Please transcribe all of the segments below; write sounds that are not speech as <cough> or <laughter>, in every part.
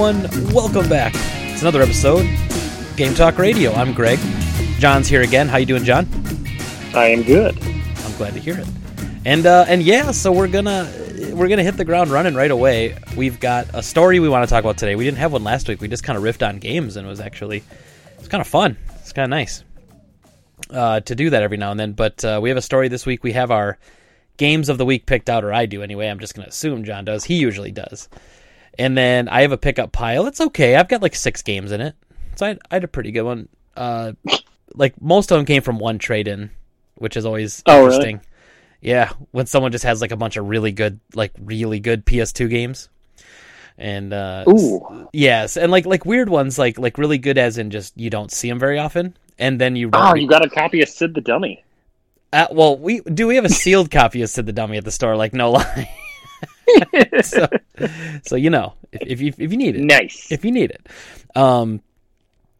Everyone, welcome back. It's another episode, Game Talk Radio. I'm Greg. John's here again. How you doing, John? I am good. I'm glad to hear it. And uh, and yeah, so we're gonna we're gonna hit the ground running right away. We've got a story we want to talk about today. We didn't have one last week. We just kind of riffed on games, and it was actually it's kind of fun. It's kind of nice uh, to do that every now and then. But uh, we have a story this week. We have our games of the week picked out, or I do anyway. I'm just gonna assume John does. He usually does. And then I have a pickup pile. It's okay. I've got like six games in it, so I, I had a pretty good one. Uh, like most of them came from one trade in, which is always Oh, really? interesting. Yeah, when someone just has like a bunch of really good, like really good PS2 games, and uh, Ooh. yes, and like like weird ones, like like really good as in just you don't see them very often, and then you Oh, re- you got a copy of Sid the Dummy. uh, well, we do. We have a sealed copy of Sid the Dummy at the store. Like no <laughs> lie. <laughs> so, <laughs> so you know, if, if you if you need it, Nice. if you need it. Um,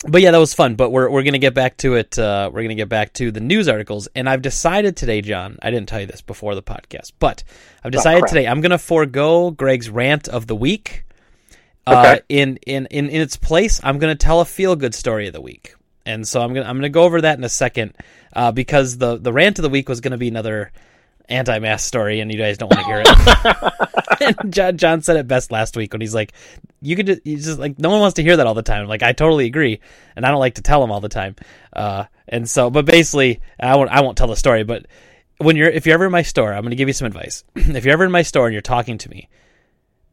but yeah, that was fun. But we're we're gonna get back to it. Uh, we're gonna get back to the news articles, and I've decided today, John. I didn't tell you this before the podcast, but I've decided crap. today I'm gonna forego Greg's rant of the week. Uh, Okay. in, in in in its place, I'm gonna tell a feel good story of the week, and so I'm gonna I'm gonna go over that in a second, uh, because the the rant of the week was gonna be another anti-mask story, and you guys don't want to hear it. <laughs> and John, John said it best last week when he's like, "You could just, just like no one wants to hear that all the time." Like I totally agree, and I don't like to tell them all the time. Uh, and so, but basically, I won't I won't tell the story. But when you're if you're ever in my store, I'm going to give you some advice. <clears throat> if you're ever in my store and you're talking to me,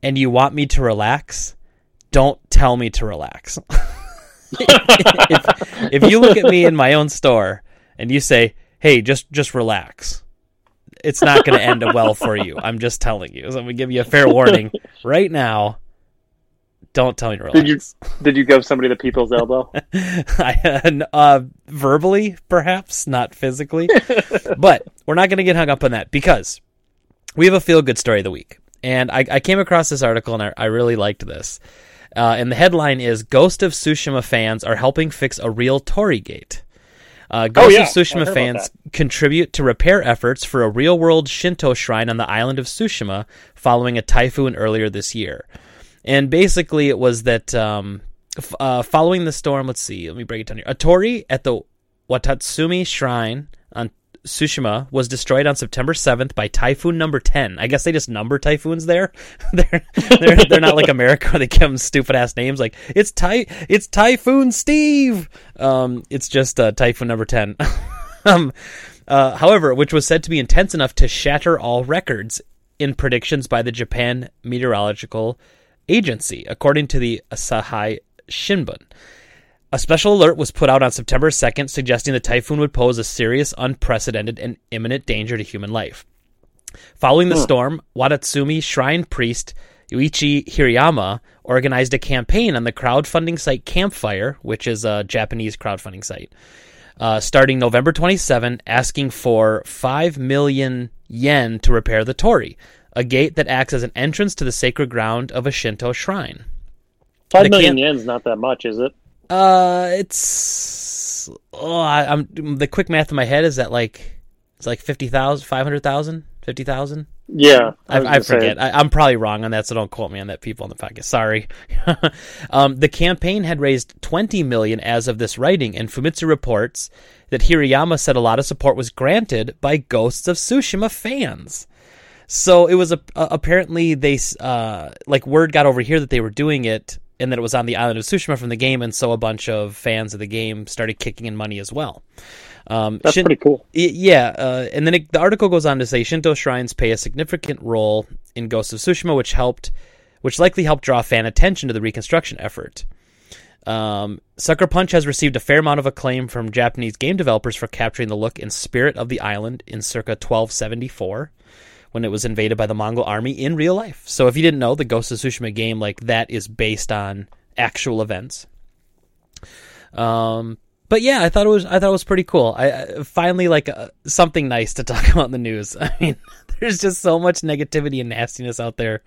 and you want me to relax, don't tell me to relax. <laughs> if, if you look at me in my own store and you say, "Hey, just just relax," it's not going to end well for you. I'm just telling you. So I'm going to give you a fair warning <laughs> right now. Don't tell me to relax. Did you <laughs> did you give somebody the people's elbow? <laughs> I, uh, verbally, perhaps not physically, but we're not going to get hung up on that because we have a feel good story of the week, and I, I came across this article and I, I really liked this. Uh, and the headline is "Ghost of Tsushima fans are helping fix a real torii gate." Uh, Ghost Oh, yeah. of Tsushima fans contribute to repair efforts for a real-world Shinto shrine on the island of Tsushima following a typhoon earlier this year. And basically, it was that um, f- uh, following the storm. Let's see. Let me break it down here. Atori at the Watatsumi Shrine Tsushima was destroyed on September 7th by typhoon number 10. I guess they just number typhoons there. <laughs> they're, they're they're not like America where they give them stupid ass names like it's ty it's Typhoon Steve. Um, it's just uh, typhoon number 10. <laughs> um, uh, however, which was said to be intense enough to shatter all records in predictions by the Japan Meteorological Agency, according to the Asahi Shinbun. A special alert was put out on September 2nd, suggesting the typhoon would pose a serious, unprecedented, and imminent danger to human life. Following the storm, Wadatsumi shrine priest Yuichi Hirayama organized a campaign on the crowdfunding site Campfire, which is a Japanese crowdfunding site, uh, starting November 27, asking for 5 million yen to repair the torii, a gate that acts as an entrance to the sacred ground of a Shinto shrine. Five million can't- yen's not that much, is it? Uh, it's oh, I, I'm the quick math in my head is that like it's like 50,000, 500,000, 50,000? Yeah, I, I say, forget. I, I'm probably wrong on that, so don't quote me on that, people on the podcast. Sorry. <laughs> um, the campaign had raised 20 million as of this writing, and Famitsu reports that Hirayama said a lot of support was granted by Ghosts of Tsushima fans. So it was a, uh, apparently they uh, like word got over here that they were doing it, and that it was on the island of Tsushima from the game, and so a bunch of fans of the game started kicking in money as well. Um, That's Shin- pretty cool. Yeah, uh, and then it, the article goes on to say Shinto shrines play a significant role in Ghost of Tsushima, which helped, which likely helped draw fan attention to the reconstruction effort. Um, Sucker Punch has received a fair amount of acclaim from Japanese game developers for capturing the look and spirit of the island in circa 1274, when it was invaded by the Mongol army in real life. So, if you didn't know, the Ghost of Tsushima game like that is based on actual events. Um, but yeah, I thought it was I thought it was pretty cool. I, I finally like uh, something nice to <laughs> talk about in the news. <laughs> I mean, <laughs> there's just so much negativity and nastiness out there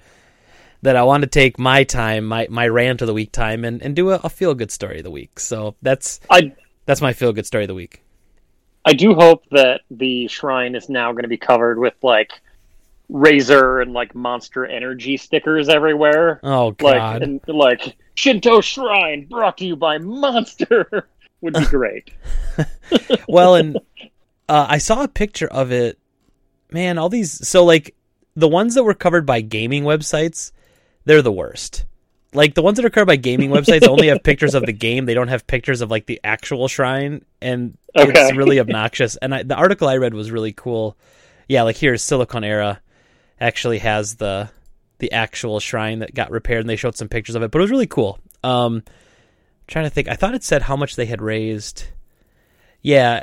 that I want to take my time, my my rant of the week time, and, and do a, a feel good story of the week. So that's I that's my feel good story of the week. I do hope that the shrine is now going to be covered with like Razer and like monster energy stickers everywhere. Oh Like god. and like Shinto Shrine brought to you by Monster <laughs> would be <laughs> great. <laughs> well, and uh, I saw a picture of it. Man, all these so like the ones that were covered by gaming websites, they're the worst. Like the ones that are covered by gaming websites only have pictures of the game. They don't have pictures of like the actual shrine, and it's really obnoxious. And I, the article I read was really cool. Yeah, like here's Siliconera actually has the the actual shrine that got repaired, and they showed some pictures of it. But it was really cool. Um, trying to think, I thought it said how much they had raised. Yeah,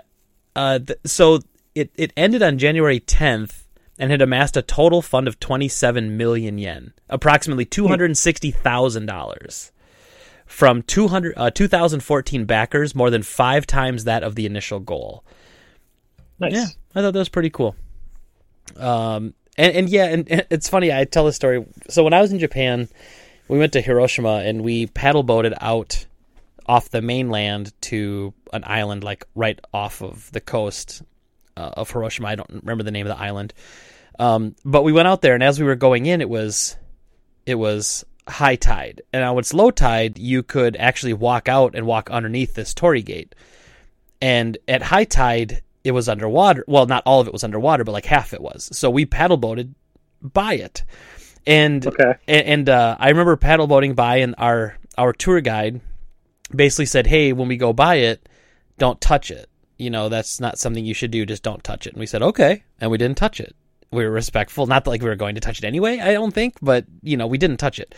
uh, th- so it it ended on January 10th and had amassed a total fund of 27 million yen, approximately $260,000 from 200 uh, 2014 backers, more than 5 times that of the initial goal. Nice. Yeah, I thought that was pretty cool. Um, and, and yeah, and, and it's funny. I tell a story. So when I was in Japan, we went to Hiroshima and we paddle boated out off the mainland to an island like right off of the coast uh, of Hiroshima. I don't remember the name of the island. Um, but we went out there, and as we were going in, it was it was high tide, and now it's low tide, you could actually walk out and walk underneath this torii gate. And at high tide, it was underwater. Well, not all of it was underwater, but like half it was. So we paddle boated by it, and Okay. and, and uh, I remember paddle boating by, and our our tour guide basically said, "Hey, when we go by it, don't touch it. You know, that's not something you should do. Just don't touch it." And we said, "Okay," and we didn't touch it. We were respectful. Not that like we were going to touch it anyway. I don't think, but you know, we didn't touch it.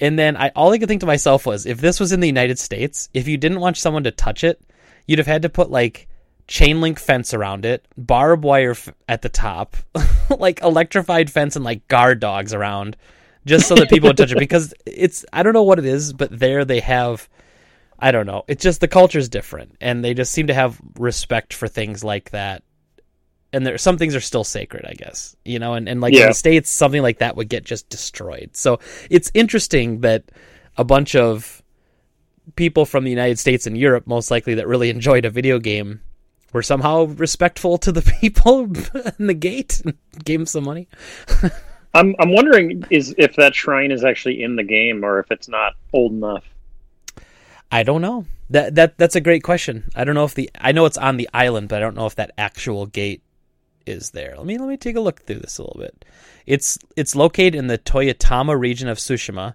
And then I all I could think to myself was, if this was in the United States, if you didn't want someone to touch it, you'd have had to put like chain link fence around it, barbed wire f- at the top, <laughs> like electrified fence and like guard dogs around, just so that people would touch it. <laughs> Because it's I don't know what it is, but there they have. I don't know. It's just the culture's different, and they just seem to have respect for things like that. And there, some things are still sacred, I guess. You know, and, and like in the states, something like that would get just destroyed. So it's interesting that a bunch of people from the United States and Europe, most likely that really enjoyed a video game, were somehow respectful to the <laughs> people in the gate and <laughs> gave them some money. <laughs> I'm I'm wondering is if that shrine is actually in the game or if it's not old enough. I don't know. That that that's a great question. I don't know if the I know it's on the island, but I don't know if that actual gate is there. Let me let me take a look through this a little bit. It's it's located in the Toyotama region of Tsushima.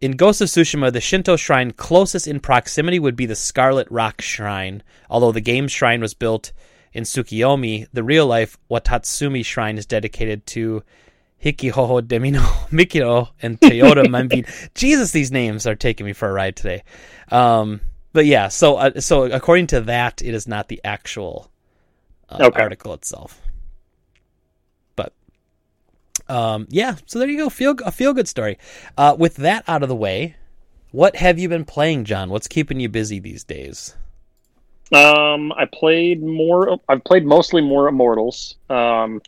In Ghost of Tsushima, the Shinto shrine closest in proximity would be the Scarlet Rock Shrine. Although the game shrine was built in Tsukiyomi, the real life Watatsumi shrine is dedicated to Hikihoho Demino <laughs> Mikino and Toyota <laughs> Manbin. Jesus, these names are taking me for a ride today. Um, but yeah, so uh, so according to that, it is not the actual uh, Okay. article itself. Um, yeah, so there you go. Feel a feel good story. Uh, with that out of the way, what have you been playing, John? What's keeping you busy these days? Um, I played more. I've played mostly more Immortals, um,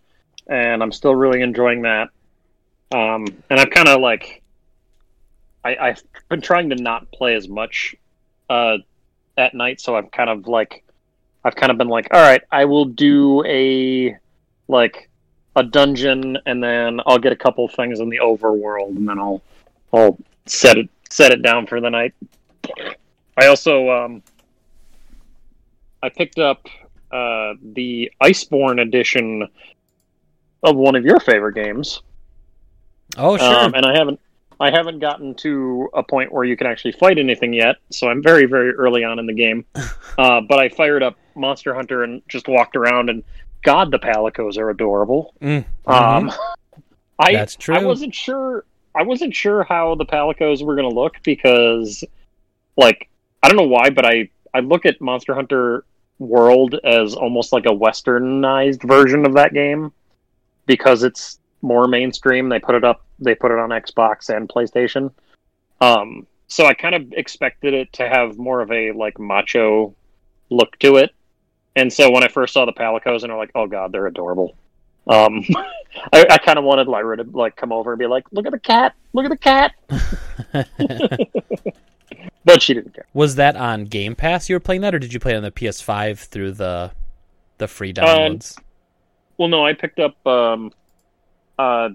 and I'm still really enjoying that. Um, and I've kind of like, I, I've been trying to not play as much uh, at night, so I've kind of like, I've kind of been like, all right, I will do a like a dungeon, and then I'll get a couple things in the overworld, and then I'll I'll set it set it down for the night. I also um, I picked up uh, the Iceborne edition of one of your favorite games, Oh, sure. um, and I haven't I haven't gotten to a point where you can actually fight anything yet. So I'm very very early on in the game, <laughs> uh, but I fired up Monster Hunter and just walked around and God, the palicos are adorable. Mm, Um, <laughs> I That's true. I wasn't sure. I wasn't sure how the palicos were going to look because, like, I don't know why, but I I look at Monster Hunter World as almost like a westernized version of that game because it's more mainstream. They put it up. They put it on Xbox and PlayStation. Um, so I kind of expected it to have more of a like macho look to it. And so when I first saw the palicos, and I'm like, oh god, they're adorable. Um, <laughs> I, I kind of wanted Lyra to like come over and be like, "Look at the cat! Look at the cat!" <laughs> <laughs> But she didn't care. Was that on Game Pass you were playing that, or did you play it on the PS5 through the the free Um, downloads? Well, no, I picked up um, uh,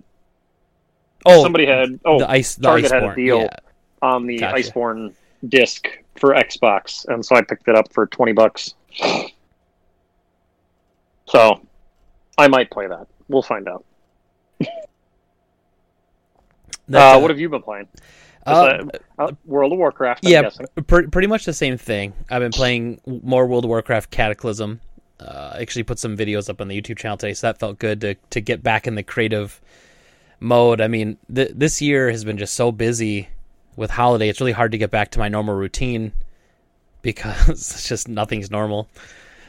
Oh, somebody had oh the ice. The Target had a deal. Yeah. on the Gotcha. Iceborne disc for Xbox, and so I picked it up for twenty bucks. So I might play that. We'll find out. Uh, what have you been playing? uh, Just, uh, uh, World of Warcraft. I'm yeah, guessing. pr- pretty much the same thing. I've been playing more World of Warcraft Cataclysm. Uh, I actually put some videos up on the YouTube channel today, so that felt good to to get back in the creative mode. I mean, th- this year has been just so busy with holiday. It's really hard to get back to my normal routine because <laughs> it's just nothing's normal.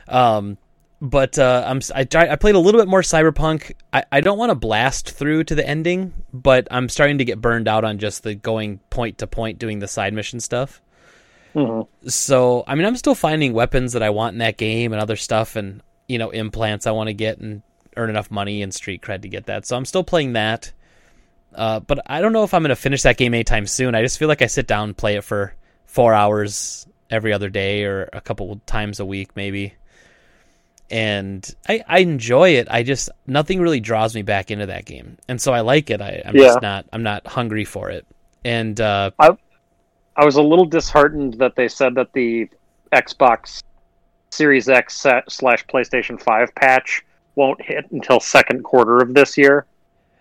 Um, but uh, I'm I, I played a little bit more Cyberpunk. I, I don't want to blast through to the ending, but I'm starting to get burned out on just the going point to point doing the side mission stuff. Mhm. So I mean, I'm still finding weapons that I want in that game and other stuff, and you know, implants I want to get and earn enough money and street cred to get that. So I'm still playing that. Uh, but I don't know if I'm going to finish that game anytime soon. I just feel like I sit down and play it for four hours every other day or a couple times a week, maybe. And I, I enjoy it. I just nothing really draws me back into that game, and so I like it. I, I'm Yeah. just not I'm not hungry for it. And uh, I was a little disheartened that they said that the Xbox Series X slash PlayStation Five patch won't hit until second quarter of this year.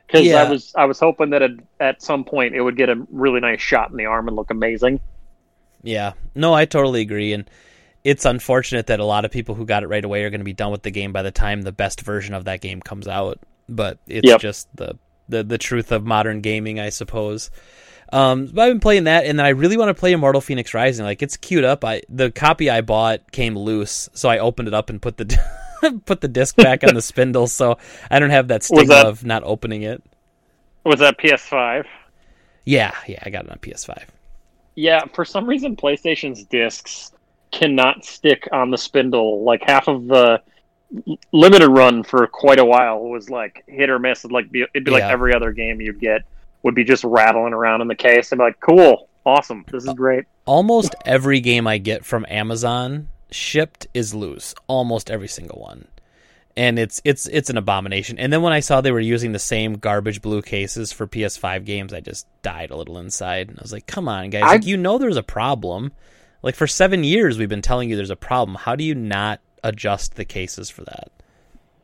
Because Yeah. I was I was hoping that at, at some point it would get a really nice shot in the arm and look amazing. Yeah, no, I totally agree, and it's unfortunate that a lot of people who got it right away are going to be done with the game by the time the best version of that game comes out. But it's Yep. just the, the the truth of modern gaming, I suppose. Um, but I've been playing that, and then I really want to play Immortal Fenyx Rising. Like it's queued up. I the copy I bought came loose, so I opened it up and put the <laughs> put the disc back on the <laughs> spindle, so I don't have that stigma that- of not opening it. Was that PS5? Yeah, yeah, I got it on PS5. Yeah, for some reason PlayStation's discs cannot stick on the spindle. Like half of the limited run for quite a while was like hit or miss. It'd like be it'd be like every other game you'd get would be just rattling around in the case. and be like, cool, awesome, this is great. almost every game I get from Amazon shipped is loose. Almost every single one. And it's it's it's an abomination. And then when I saw they were using the same garbage blue cases for PS5 games, I just died a little inside. And I was like, "Come on, guys! I- Like, you know there's a problem. Like for seven years we've been telling you there's a problem. How do you not adjust the cases for that?"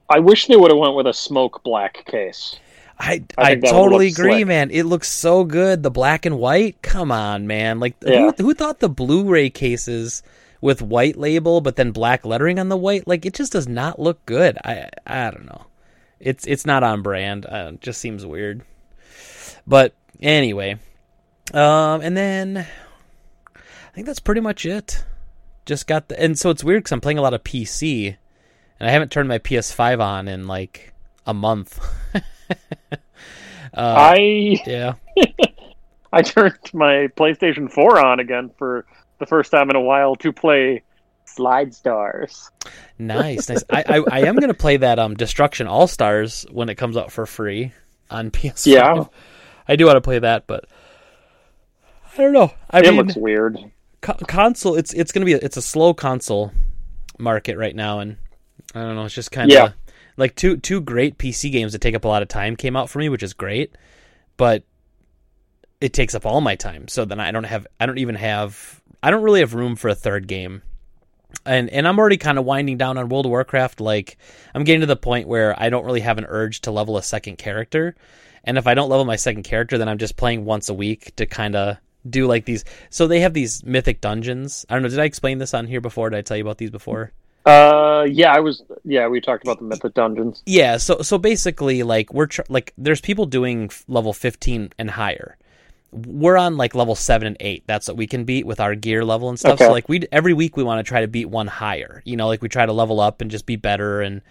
I wish they would have went with a smoke black case. I I I, think that would totally agree, slick. man. It looks so good. The black and white. Come on, man. Like Yeah. who, who thought the Blu-ray cases with white label but then black lettering on the white? Like it just does not look good. I I don't know. It's it's not on brand. Uh, it just seems weird. But anyway, um, and then think that's pretty much it. Just got the and so it's weird because I'm playing a lot of PC, and I haven't turned my PS5 on in like a month. <laughs> uh, I yeah. <laughs> I turned my PlayStation 4 on again for the first time in a while to play Slide Stars. Nice, nice. <laughs> I, I, I am gonna play that um Destruction All Stars when it comes out for free on PS5. Yeah. I do want to play that, but I don't know. I it mean, looks weird. Co- console. It's it's gonna be a, it's a slow console market right now, and I don't know. It's just kind of Yeah. like two two great PC games that take up a lot of time came out for me, which is great, but it takes up all my time. So then I don't have I don't even have I don't really have room for a third game. And and I'm already kind of winding down on World of Warcraft. Like I'm getting to the point where I don't really have an urge to level a second character. And if I don't level my second character, then I'm just playing once a week to kind of do like these. So they have these mythic dungeons. I don't know. Did I explain this on here before? Did I tell you about these before? Uh, yeah, I was. Yeah, we talked about the Mythic Dungeons. Yeah, so so basically, like we're tr- like there's people doing f- level 15 and higher. We're on like level seven and eight. That's what we can beat with our gear level and stuff. So like we every week we want to try to beat one higher. You know, like we try to level up and just be better and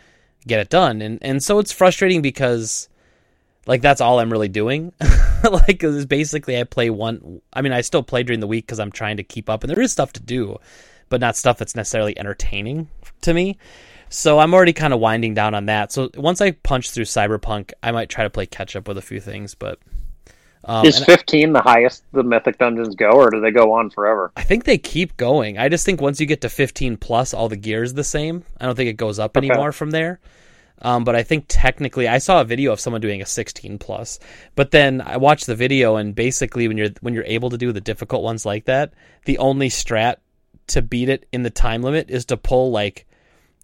get it done. And and so it's frustrating because like that's all I'm really doing. <laughs> like it's basically I play one. I mean, I still play during the week because I'm trying to keep up, and there is stuff to do, but not stuff that's necessarily entertaining to me. So I'm already kind of winding down on that. So once I punch through Cyberpunk, I might try to play catch up with a few things. But um, Is and 15 the highest the Mythic Dungeons go, or do they go on forever? I think they keep going. I just think once you get to 15 plus, all the gear is the same. I don't think it goes up Okay. anymore from there. Um, but I think technically, I saw a video of someone doing a 16 plus. But then I watched the video, and basically, when you're when you're able to do the difficult ones like that, the only strat to beat it in the time limit is to pull like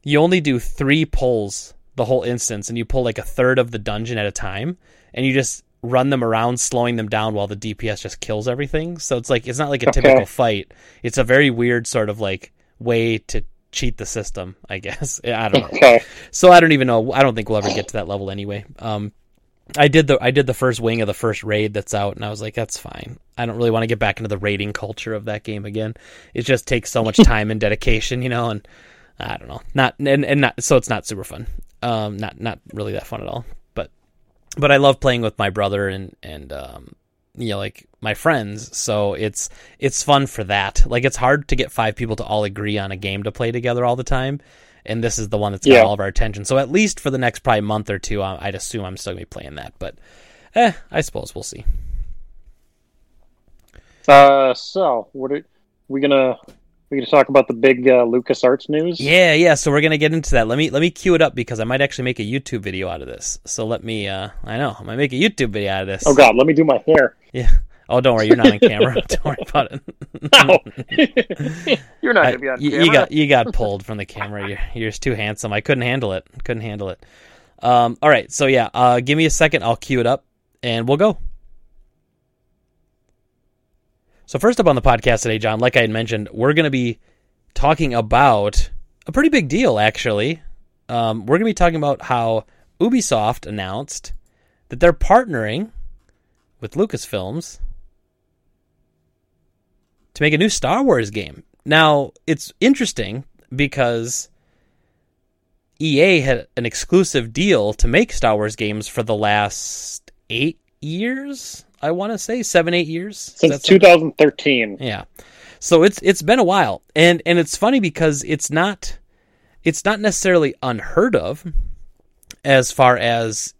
you only do three pulls the whole instance, and you pull like a third of the dungeon at a time, and you just run them around, slowing them down while the DPS just kills everything. So it's like it's not like a Okay. typical fight. It's a very weird sort of like way to cheat the system, I guess. <laughs> I don't know. Okay. So I don't even know. I don't think we'll ever get to that level anyway. Um, I did the I did the first wing of the first raid that's out, and I was like, that's fine. I don't really want to get back into the raiding culture of that game again. It just takes so much <laughs> time and dedication, you know, and I don't know. Not and, and not so it's not super fun. Um, not not really that fun at all. But but I love playing with my brother and and um, you know like my friends. So it's it's fun for that. Like it's hard to get five people to all agree on a game to play together all the time. And this is the one that's got Yeah. all of our attention. So at least for the next probably month or two, I'd assume I'm still gonna be playing that. But eh, I suppose we'll see. Uh, so what are we gonna we gonna talk about the big uh, LucasArts news? Yeah, yeah. So we're gonna get into that. Let me let me cue it up because I might actually make a YouTube video out of this. So let me. uh I know I might make a YouTube video out of this. Oh God, let me do my hair. Yeah. Oh, don't worry, you're not on camera. <laughs> don't worry about it. No, <laughs> you're not I- gonna be on you, camera. you got you got pulled from the camera. You're you're just too handsome. I couldn't handle it. Couldn't handle it. Um. All right. So yeah. Uh. Give me a second. I'll cue it up, and we'll go. So first up on the podcast today, John, like I had mentioned, we're going to be talking about a pretty big deal. Actually, um, we're going to be talking about how Ubisoft announced that they're partnering with Lucasfilms to make a new Star Wars game. Now, it's interesting because EA had an exclusive deal to make Star Wars games for the last eight years. I want to say seven, eight years Since that something? 2013. Yeah. So it's it's been a while. And and it's funny because it's not it's not necessarily unheard of as far as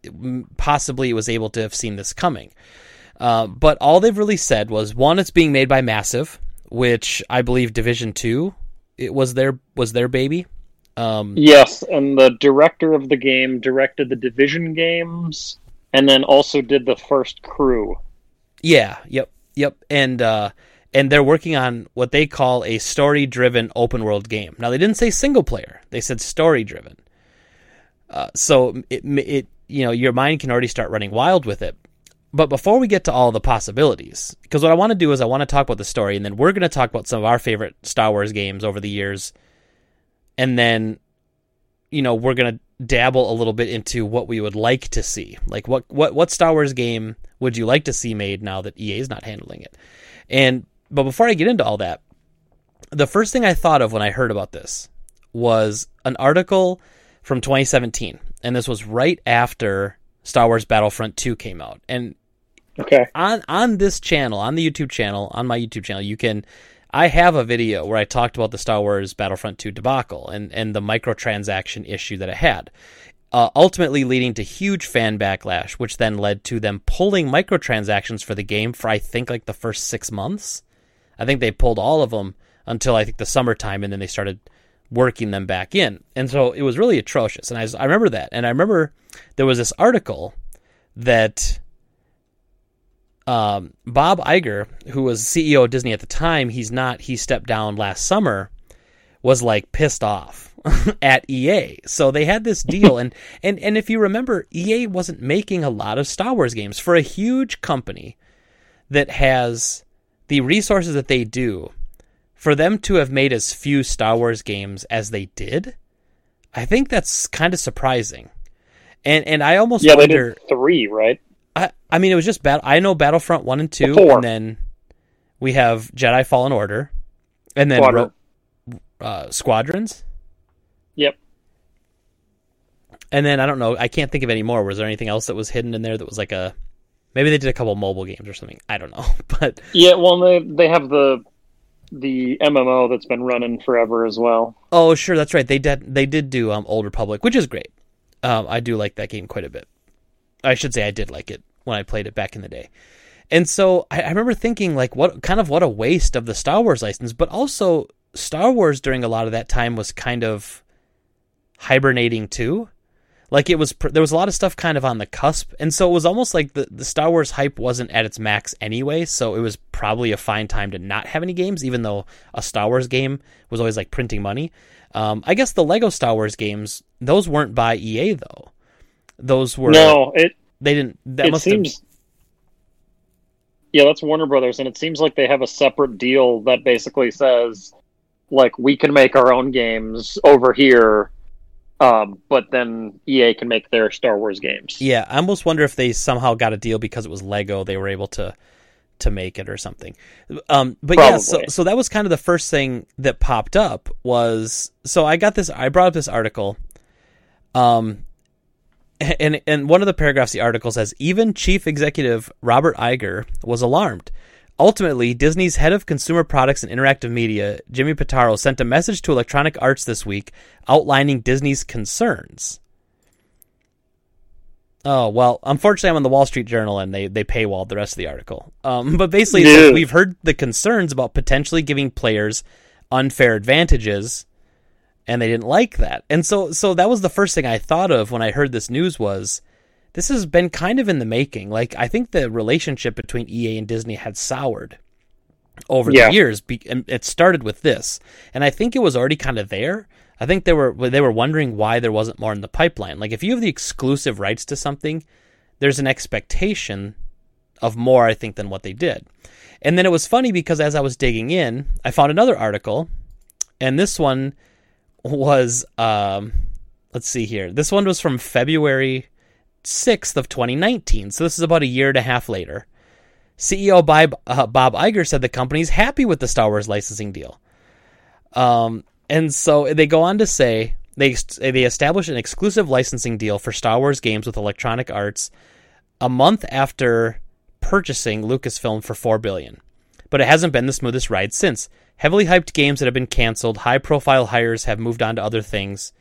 possibly it was able to have seen this coming. Uh, but all they've really said was one, it's being made by Massive, which I believe Division Two, it was their was their baby. Um, Yes, and the director of the game directed the Division games, and then also did the first crew. Yeah, yep, yep. And uh and they're working on what they call a story-driven open world game. Now they didn't say single player; they said story-driven. Uh, so it, it you know your mind can already start running wild with it. But before we get to all the possibilities, because what I want to do is I want to talk about the story, and then we're going to talk about some of our favorite Star Wars games over the years, and then you know we're going to dabble a little bit into what we would like to see, like what what what Star Wars game would you like to see made now that EA is not handling it, and but before I get into all that, the first thing I thought of when I heard about this was an article from 2017, and this was right after Star Wars Battlefront 2 came out, and Okay. on on this channel, on the YouTube channel, on my YouTube channel, you can. I have a video where I talked about the Star Wars Battlefront 2 debacle and and the microtransaction issue that it had, uh, ultimately leading to huge fan backlash, which then led to them pulling microtransactions for the game for I think like the first six months. I think they pulled all of them until I think the summertime, and then they started working them back in. And so it was really atrocious. And I, I remember that. And I remember there was this article that um, Bob Iger, who was CEO of Disney at the time, he's not, he stepped down last summer, was like pissed off <laughs> at EA. So they had this deal. and, and, and if you remember, EA wasn't making a lot of Star Wars games for a huge company that has the resources that they do for them to have made as few Star Wars games as they did, I think that's kind of surprising. And and I almost Yeah, they did three, right? I I mean, it was just bat. I know Battlefront one and two, Four. and then we have Jedi Fallen Order, and then Squadron. Ro- uh, Squadrons, Yep. and then I don't know. I can't think of any more. Was there anything else that was hidden in there that was like a? Maybe they did a couple mobile games or something. I don't know, <laughs> but Yeah. Well, they they have the the MMO that's been running forever as well. Oh, sure, that's right. They did they did do um, Old Republic, which is great. Um, I do like that game quite a bit. I should say I did like it when I played it back in the day. And so I, I remember thinking like what kind of what a waste of the Star Wars license, but also Star Wars during a lot of that time was kind of hibernating too. Like it was, pr- there was a lot of stuff kind of on the cusp, and so it was almost like the the Star Wars hype wasn't at its max anyway. So it was probably a fine time to not have any games, even though a Star Wars game was always like printing money. Um, I guess the Lego Star Wars games, those weren't by EA though. Those were no, it they didn't. That it must seems. Yeah, that's Warner Brothers, and it seems like they have a separate deal that basically says, like, we can make our own games over here, um, but then EA can make their Star Wars games. Yeah, I almost wonder if they somehow got a deal because it was Lego. They were able to to make it or something. Um, but yeah, so so that was kind of the first thing that popped up was so I got this. I brought up this article. Um, <laughs> and and one of the paragraphs of the article says even chief executive Robert Iger was alarmed. Ultimately, Disney's head of consumer products and interactive media, Jimmy Pitaro, sent a message to Electronic Arts this week outlining Disney's concerns. Oh well, unfortunately, I'm on the Wall Street Journal, and they they paywalled the rest of the article. Um, but basically, Yeah. we've heard the concerns about potentially giving players unfair advantages, and they didn't like that. And so, so that was the first thing I thought of when I heard this news was this has been kind of in the making. Like I think the relationship between EA and Disney had soured over Yeah. the years. Be- and it started with this, and I think it was already kind of there. I think they were they were wondering why there wasn't more in the pipeline. Like if you have the exclusive rights to something, there's an expectation of more, I think, than what they did. And then it was funny because as I was digging in, I found another article, and this one was um, let's see here. This one was from February 6th of 2019. So this is about a year and a half later. CEO Bob, uh, Bob Iger said the company's happy with the Star Wars licensing deal. Um, and so they go on to say they they established an exclusive licensing deal for Star Wars games with Electronic Arts a month after purchasing Lucasfilm for 4 billion. But it hasn't been the smoothest ride since. Heavily hyped games that have been canceled, high profile hires have moved on to other things.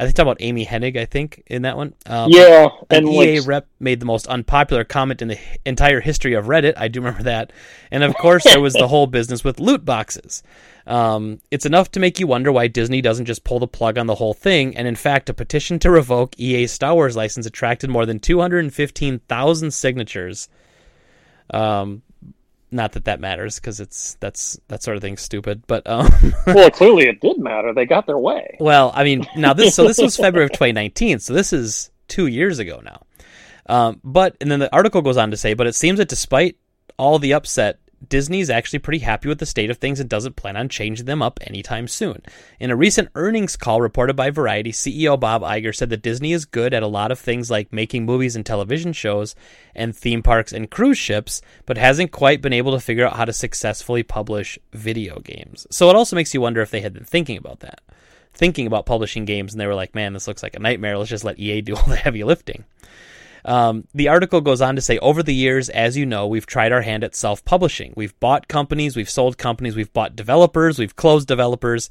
I think about Amy Hennig, I think, in that one. Um, Yeah, an and EA like, rep made the most unpopular comment in the entire history of Reddit. I do remember that. And of course, there was the <laughs> whole business with loot boxes. Um, it's enough to make you wonder why Disney doesn't just pull the plug on the whole thing. And in fact, a petition to revoke EA's Star Wars license attracted more than 215,000 signatures. Um, not that that matters because it's that's that sort of thing's stupid. But um, <laughs> well, clearly it did matter. They got their way. well, I mean, now this so this was <laughs> February of 2019, so this is two years ago now. Um, but and then the article goes on to say, but it seems that despite all the upset, Disney's actually pretty happy with the state of things and doesn't plan on changing them up anytime soon. In a recent earnings call reported by Variety, CEO Bob Iger said that Disney is good at a lot of things like making movies and television shows and theme parks and cruise ships, but hasn't quite been able to figure out how to successfully publish video games. So it also makes you wonder if they had been thinking about that. Thinking about publishing games and they were like, man, this looks like a nightmare. Let's just let EA do all the <laughs> heavy lifting. Um, the article goes on to say, over the years, as you know, we've tried our hand at self publishing. We've bought companies, we've sold companies, we've bought developers, we've closed developers,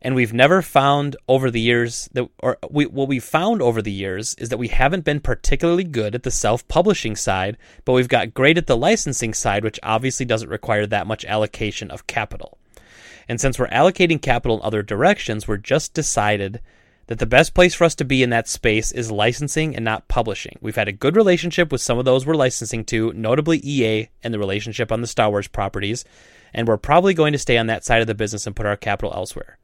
and we've never found over the years that, or we, what we've found over the years is that we haven't been particularly good at the self publishing side, but we've got great at the licensing side, which obviously doesn't require that much allocation of capital. And since we're allocating capital in other directions, we're just decided that the best place for us to be in that space is licensing and not publishing. We've had a good relationship with some of those we're licensing to, notably EA and the relationship on the Star Wars properties, and we're probably going to stay on that side of the business and put our capital elsewhere.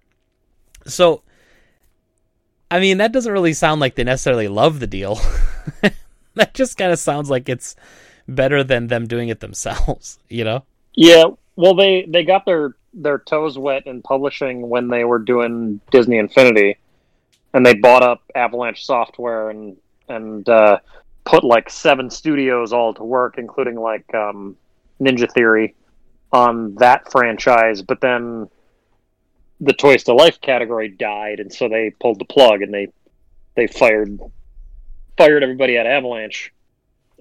So, I mean, that doesn't really sound like they necessarily love the deal. <laughs> that just kind of sounds like it's better than them doing it themselves, <laughs> you know? Yeah, well, they they got their their toes wet in publishing when they were doing Disney Infinity, and they bought up Avalanche Software and and uh, put like seven studios all to work, including like um, Ninja Theory, on that franchise. But then the Toys to Life category died, and so they pulled the plug and they they fired fired everybody at Avalanche,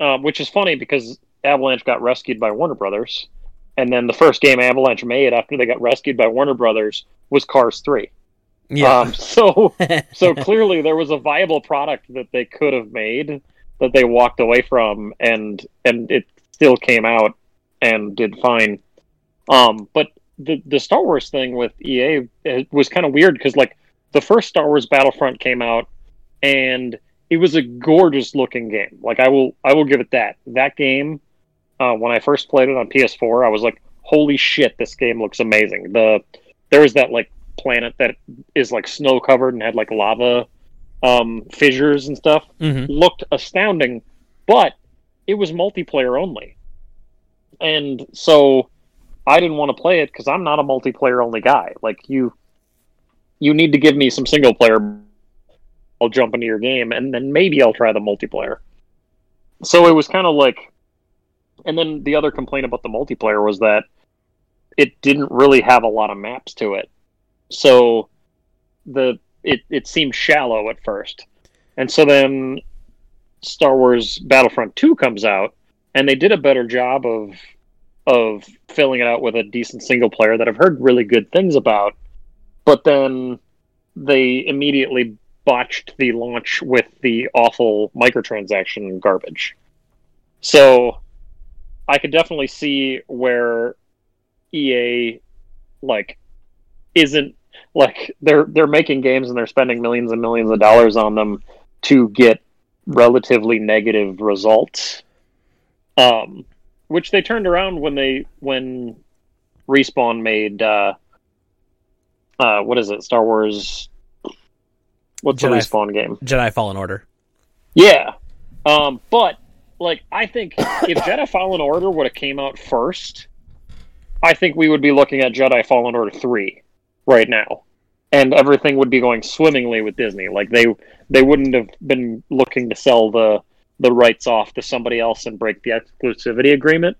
um, which is funny because Avalanche got rescued by Warner Brothers, and then the first game Avalanche made after they got rescued by Warner Brothers was Cars Three. Um, <laughs> so so clearly there was a viable product that they could have made that they walked away from, and and it still came out and did fine. Um, but the the Star Wars thing with EA it was kind of weird because like the first Star Wars Battlefront came out, and it was a gorgeous looking game. Like I will I will give it that. That game, uh, when I first played it on PS4, I was like, holy shit, this game looks amazing. The there was that like planet that is like snow covered and had like lava um, fissures and stuff. Mhm. Looked astounding, but it was multiplayer only, and so I didn't want to play it because I'm not a multiplayer only guy. Like you, you need to give me some single player. I'll jump into your game, and then maybe I'll try the multiplayer. So it was kind of like, and then the other complaint about the multiplayer was that it didn't really have a lot of maps to it. So the it it seemed shallow at first, and so then Star Wars Battlefront Two comes out, and they did a better job of of filling it out with a decent single player that I've heard really good things about. But then they immediately botched the launch with the awful microtransaction garbage. So I could definitely see where EA like isn't like they're they're making games and they're spending millions and millions of dollars on them to get relatively negative results. Um which they turned around when they when Respawn made uh uh what is it? Star Wars What's the Jedi- Respawn game? Jedi Fallen Order. Yeah. Um, but like I think if <coughs> Jedi Fallen Order would have came out first, I think we would be looking at Jedi Fallen Order 3 right now. And everything would be going swimmingly with Disney. Like they they wouldn't have been looking to sell the the rights off to somebody else and break the exclusivity agreement.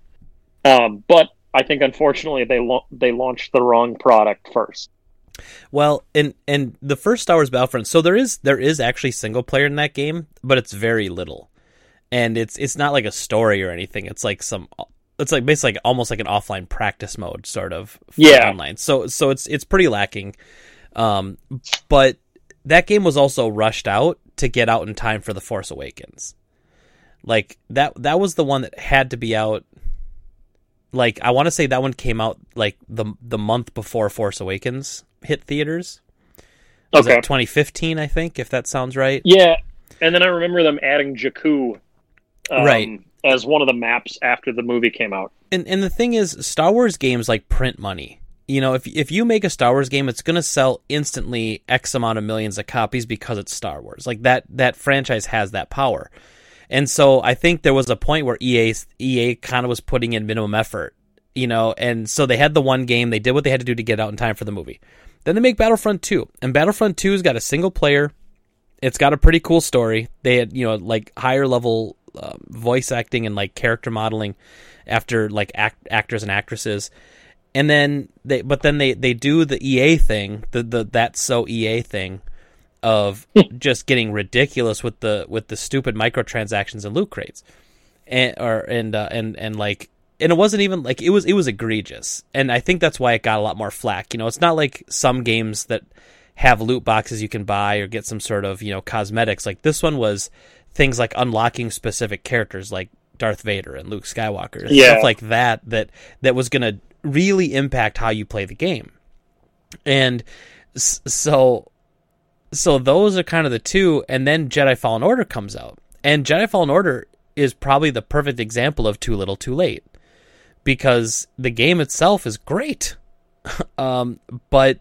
Um, but I think unfortunately they lo- they launched the wrong product first. Well, and and the first Star Wars Battlefront, so there is there is actually single player in that game, but it's very little, and it's it's not like a story or anything. It's like some, it's like basically like almost like an offline practice mode sort of. for Yeah. Online. So so it's it's pretty lacking, um, but that game was also rushed out to get out in time for the Force Awakens. Like that that was the one that had to be out. Like I want to say that one came out like the the month before Force Awakens hit theaters. Was Okay. it 2015? I think if that sounds right. Yeah, and then I remember them adding Jakku, um, Right. As one of the maps after the movie came out. And and the thing is, Star Wars games like print money. You know, if if you make a Star Wars game, it's going to sell instantly X amount of millions of copies because it's Star Wars. Like that that franchise has that power. And so I think there was a point where EA EA kind of was putting in minimum effort, you know, and so they had the one game, they did what they had to do to get out in time for the movie. Then they make Battlefront 2, and Battlefront 2's got a single player. It's got a pretty cool story. They had, you know, like higher level uh, voice acting and like character modeling after like act- actors and actresses. And then they, but then they they do the EA thing, the the that's so EA thing of <laughs> just getting ridiculous with the with the stupid microtransactions and loot crates, and or and uh, and and like and it wasn't even like it was it was egregious, and I think that's why it got a lot more flack. You know, it's not like some games that have loot boxes you can buy or get some sort of you know cosmetics. Like this one was things like unlocking specific characters like Darth Vader and Luke Skywalker, and Yeah. stuff like that. That that was going to really impact how you play the game, and so so those are kind of the two and then jedi fallen order comes out and jedi fallen order is probably the perfect example of too little too late because the game itself is great <laughs> um, but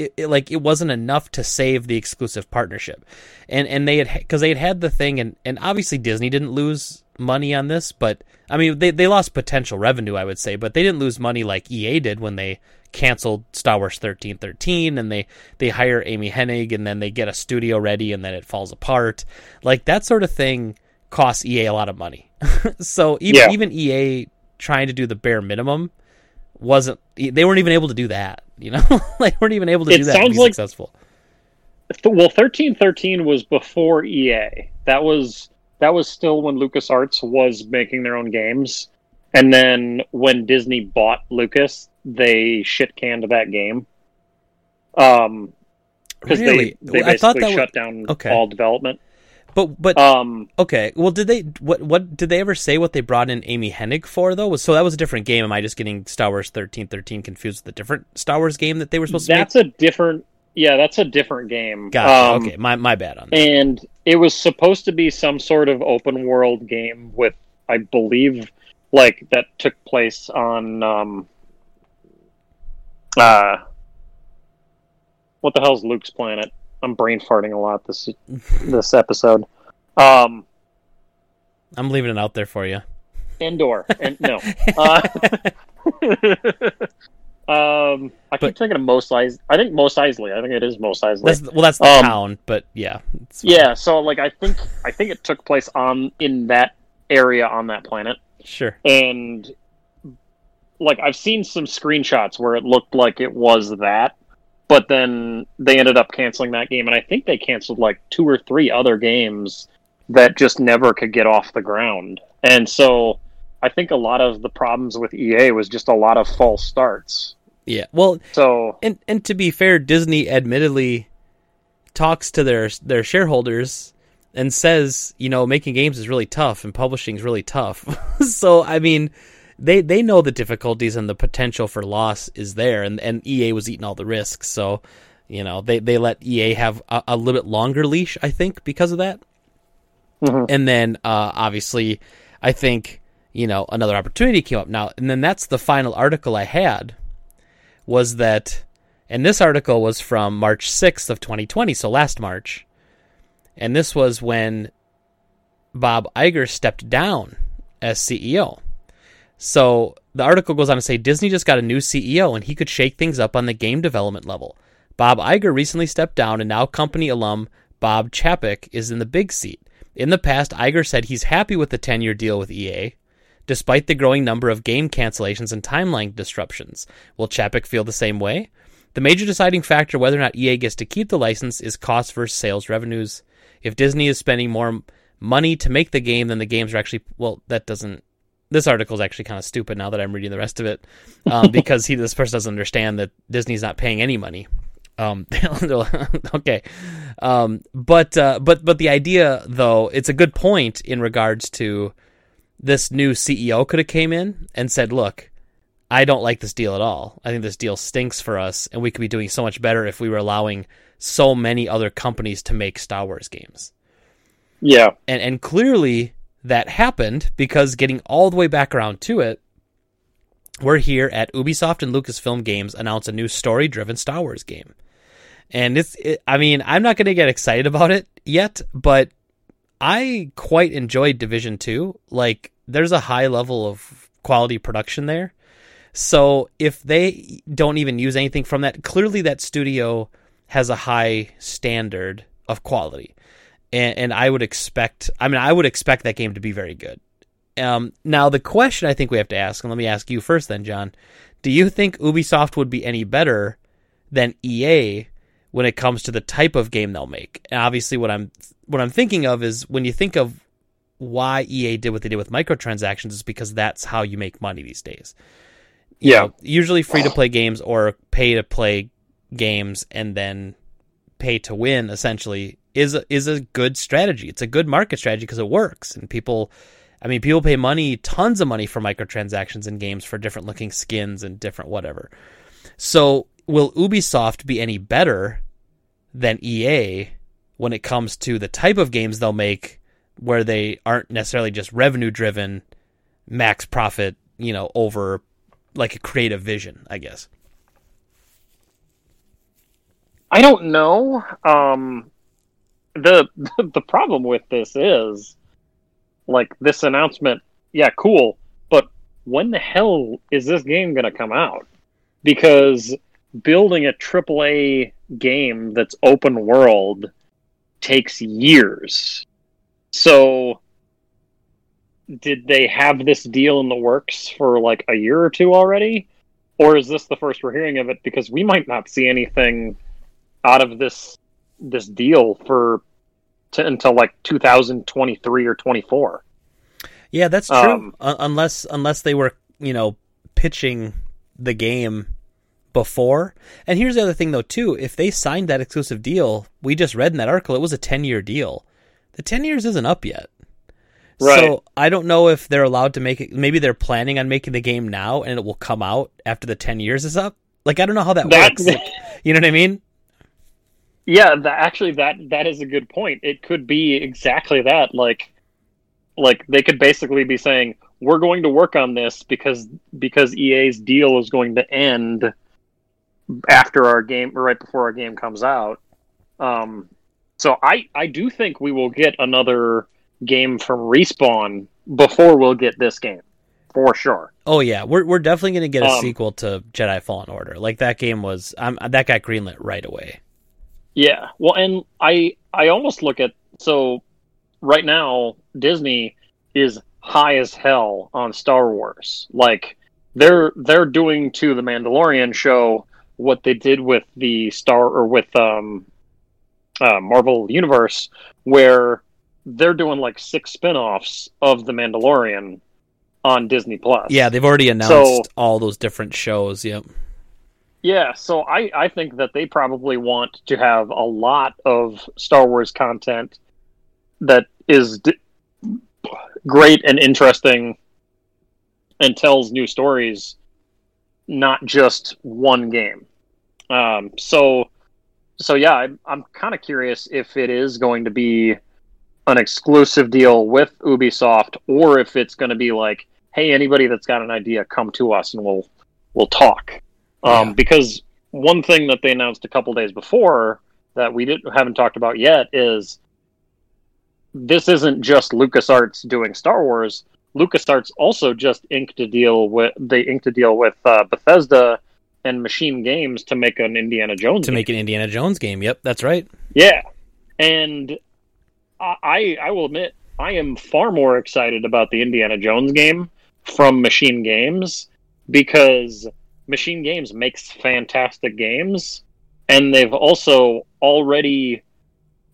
it, it like it wasn't enough to save the exclusive partnership. And and they had because they had had the thing and and obviously disney didn't lose money on this but i mean they, they lost potential revenue i would say but they didn't lose money like ea did when they canceled star wars 1313 and they they hire amy hennig and then they get a studio ready and then it falls apart. Like that sort of thing costs ea a lot of money. <laughs> So even, Yeah. even ea trying to do the bare minimum wasn't they weren't even able to do that you know <laughs> they weren't even able to It do that sounds be like- successful Well, thirteen thirteen was before EA. That was that was still when LucasArts was making their own games, and then when Disney bought Lucas, they shit canned that game. Um, because Really? they they I thought basically that was- shut down Okay. all development. But but Um, okay well did they what what did they ever say what they brought in amy hennig for though was so that was a different game am i just getting star wars 1313 confused with the different star wars game that they were supposed to do? that's a different. Yeah, that's a different game. to gotcha Um, okay my, my bad on that and it was supposed to be some sort of open world game with, I believe, like that took place on um, uh, what the hell's Luke's planet? I'm brain farting a lot this <laughs> this episode. Um, I'm leaving it out there for you. Indoor And no. <laughs> Uh, <laughs> um, I keep But- thinking of Mos Eisley. I think Mos Eisley. I think it is Mos Eisley. That's, well, that's the Um, town, but yeah, yeah. So like, I think I think it took place on in that area on that planet, sure. and like I've seen some screenshots where it looked like it was that, but then they ended up canceling that game, and I think they canceled like two or three other games that just never could get off the ground, and so. I think a lot of the problems with EA was just a lot of false starts. Yeah. Well, So and and to be fair, Disney admittedly talks to their their shareholders and says, you know, making games is really tough and publishing is really tough. <laughs> so I mean, they they know the difficulties and the potential for loss is there, and and EA was eating all the risks. So you know, they they let EA have a, a little bit longer leash, I think, because of that. Mhm. And then uh, obviously, I think you know another opportunity came up now, and then that's the final article I had was that, and this article was from March 6th of 2020, so last March. And this was when Bob Iger stepped down as CEO. So the article goes on to say Disney just got a new CEO and he could shake things up on the game development level. Bob Iger recently stepped down and now company alum Bob Chapek is in the big seat. In the past, Iger said he's happy with the 10 year deal with EA, despite the growing number of game cancellations and timeline disruptions. Will Chapek feel the same way? The major deciding factor whether or not EA gets to keep the license is cost versus sales revenues. If Disney is spending more money to make the game than the games are actually, well, that doesn't. This article is actually kind of stupid now that I'm reading the rest of it, um, <laughs> because he this person doesn't understand that Disney's not paying any money. Um, <laughs> okay, um, but uh, but but the idea though, it's a good point in regards to this new CEO could have came in and said, "Look, I don't like this deal at all. I think this deal stinks for us, and we could be doing so much better if we were allowing so many other companies to make Star Wars games." yeah, And and clearly that happened because getting all the way back around to it, we're here at Ubisoft and Lucasfilm Games announce a new story-driven Star Wars game. And it's it, I mean, I'm not going to get excited about it yet, but I quite enjoyed Division 2. Like there's a high level of quality production there. So if they don't even use anything from that, clearly that studio has a high standard of quality. And, and I would expect, I mean, I would expect that game to be very good. Um, now, the question I think we have to ask, and let me ask you first then, John. Do you think Ubisoft would be any better than EA when it comes to the type of game they'll make? And obviously, what I'm what I'm thinking of is when you think of why EA did what they did with microtransactions is because that's how you make money these days. You Yeah. know, usually free to play games or pay to play games and then pay to win essentially is a, is a good strategy. It's a good market strategy because it works and people I mean people pay money tons of money for microtransactions in games for different looking skins and different whatever. So will Ubisoft be any better than EA when it comes to the type of games they'll make where they aren't necessarily just revenue driven max profit, you know, over like a creative vision, I guess. I don't know. Um, the <laughs> the problem with this is, like this announcement. Yeah, cool, but when the hell is this game going to come out? Because building a AAA game that's open world takes years. So, did they have this deal in the works for like a year or two already? Or is this the first we're hearing of it? Because we might not see anything out of this this deal for to, until like 2023 or 24. Yeah, that's true. Um, Un- unless unless they were, you know, pitching the game before. And here's the other thing though too, if they signed that exclusive deal, we just read in that article it was a 10-year deal. The 10 years isn't up yet. Right. So, I don't know if they're allowed to make it maybe they're planning on making the game now and it will come out after the 10 years is up. Like I don't know how that, That- works. Like, <laughs> you know what I mean? Yeah, that, actually, that that is a good point. It could be exactly that. Like, like they could basically be saying, "We're going to work on this because because EA's deal is going to end after our game, right before our game comes out." Um, so I I do think we will get another game from Respawn before we'll get this game, for sure. Oh yeah, we're we're definitely going to get a Um, sequel to Jedi Fallen Order. Like that game was, um, that got greenlit right away. Yeah. Well, and I I almost look at so right now Disney is high as hell on Star Wars. Like they're they're doing to the Mandalorian show what they did with the Star or with um uh, Marvel Universe where they're doing like six spin-offs of the Mandalorian on Disney Plus. Yeah, they've already announced all those different shows. Yep. Yeah, so I, I think that they probably want to have a lot of Star Wars content that is d- great and interesting and tells new stories, not just one game. Um, so, so yeah, I'm, I'm kind of curious if it is going to be an exclusive deal with Ubisoft or if it's going to be like, hey, anybody that's got an idea, come to us and we'll we'll talk. Um, Yeah. Because one thing that they announced a couple days before that we didn't haven't talked about yet is this isn't just LucasArts doing Star Wars. LucasArts also just inked a deal with they inked a deal with uh, Bethesda and Machine Games to make an Indiana Jones To game. make an Indiana Jones game. Yep, that's right. Yeah, and I I I will admit I am far more excited about the Indiana Jones game from Machine Games because Machine Games makes fantastic games, and they've also already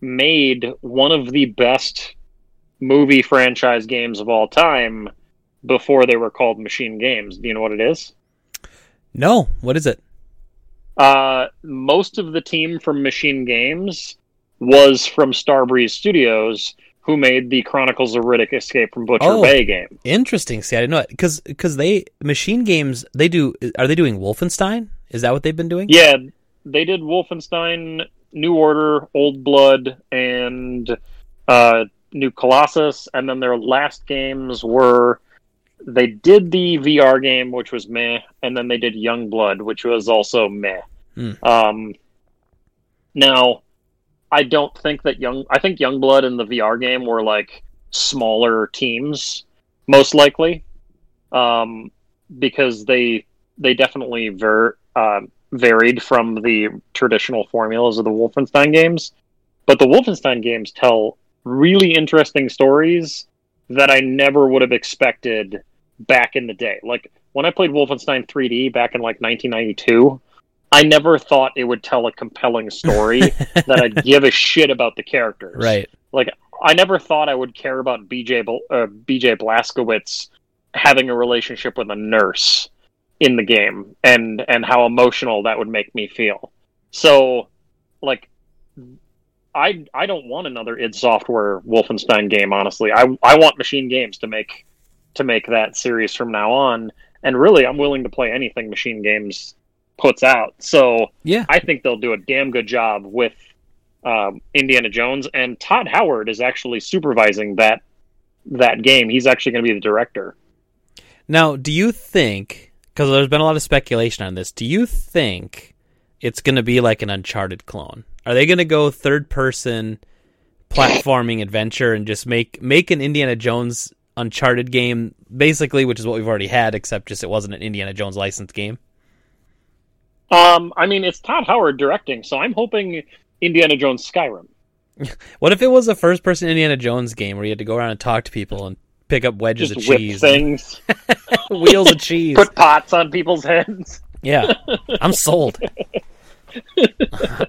made one of the best movie franchise games of all time before they were called Machine Games. Do you know what it is? No, what is it? Uh, most of the team from Machine Games was from Starbreeze Studios, who made the Chronicles of Riddick Escape from Butcher Oh. Bay game. Interesting. See, I didn't know it because because they Machine Games they do. Are they doing Wolfenstein? Is that what they've been doing? Yeah, they did Wolfenstein, New Order, Old Blood, and uh, New Colossus, and then their last games were they did the VR game, which was meh, and then they did Young Blood, which was also meh. Hmm. Um, now, I don't think that Young. I think Young Blood and the VR game were like smaller teams, most likely, um, because they they definitely ver uh, varied from the traditional formulas of the Wolfenstein games. But the Wolfenstein games tell really interesting stories that I never would have expected back in the day. Like when I played Wolfenstein 3D back in like 1992, I never thought it would tell a compelling story <laughs> that I'd give a shit about the characters. Right. Like I never thought I would care about BJ uh, BJ Blazkowicz having a relationship with a nurse in the game and and how emotional that would make me feel. So like I I don't want another id Software Wolfenstein game honestly. I I want Machine Games to make to make that series from now on and really I'm willing to play anything Machine Games puts out. So Yeah. I think they'll do a damn good job with um, Indiana Jones, and Todd Howard is actually supervising that that game. He's actually going to be the director. Now, do you think? Because there's been a lot of speculation on this. Do you think it's going to be like an Uncharted clone? Are they going to go third person platforming adventure and just make make an Indiana Jones Uncharted game, basically, which is what we've already had, except just it wasn't an Indiana Jones licensed game? Um, I mean, it's Todd Howard directing, so I'm hoping Indiana Jones Skyrim. <laughs> What if it was a first person Indiana Jones game where you had to go around and talk to people and pick up wedges Just of cheese, things, <laughs> wheels of <laughs> cheese? put pots on people's heads. Yeah, I'm sold.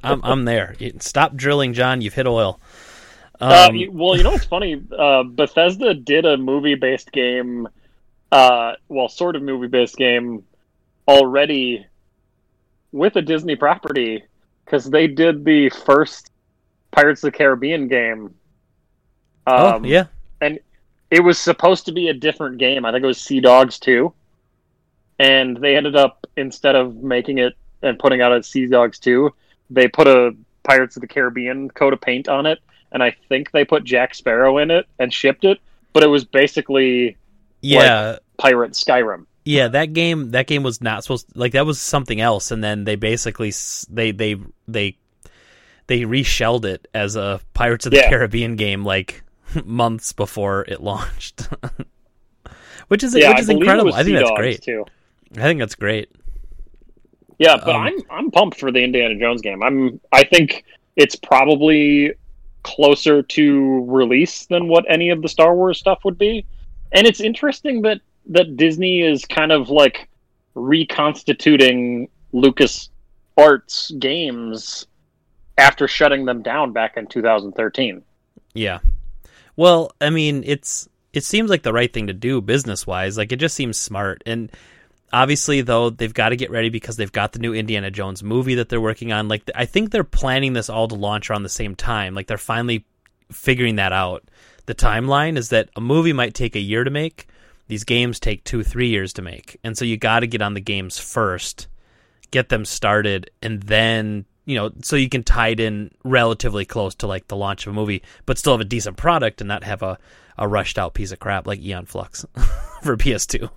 I'm I'm there. Stop drilling, John. You've hit oil. uh, Um, you- well, you know what's funny? Uh, Bethesda did a movie-based game, uh, well, sort of movie-based game already with a Disney property because they did the first Pirates of the Caribbean game. oh Um, yeah, it was supposed to be a different game. I think it was Sea Dogs 2. And they ended up, instead of making it and putting out a Sea Dogs 2, they put a Pirates of the Caribbean coat of paint on it, and I think they put Jack Sparrow in it and shipped it, but it was basically Yeah, Pirate Skyrim. Yeah. That game, that game was not supposed like that was something else, and then they basically they they they they reshelled it as a Pirates of the Yeah. Caribbean game like <laughs> months before it launched. <laughs> which is Yeah, which I is believe incredible. I think that's great. too. I think that's great. Yeah, but Um, I'm I'm pumped for the Indiana Jones game. I'm I think it's probably closer to release than what any of the Star Wars stuff would be. And it's interesting that that Disney is kind of like reconstituting Lucas Arts games after shutting them down back in 2013. Yeah. Well, I mean, it's it seems like the right thing to do business wise. Like it just seems smart. And obviously, though, they've got to get ready because they've got the new Indiana Jones movie that they're working on. Like I think they're planning this all to launch around the same time. Like they're finally figuring that out. The timeline is that a movie might take a year to make. These games take two, three years to make, and so you got to get on the games first, get them started, and then you know, so you can tie it in relatively close to like the launch of a movie, but still have a decent product and not have a, a rushed out piece of crap like Aeon Flux <laughs> for PS2.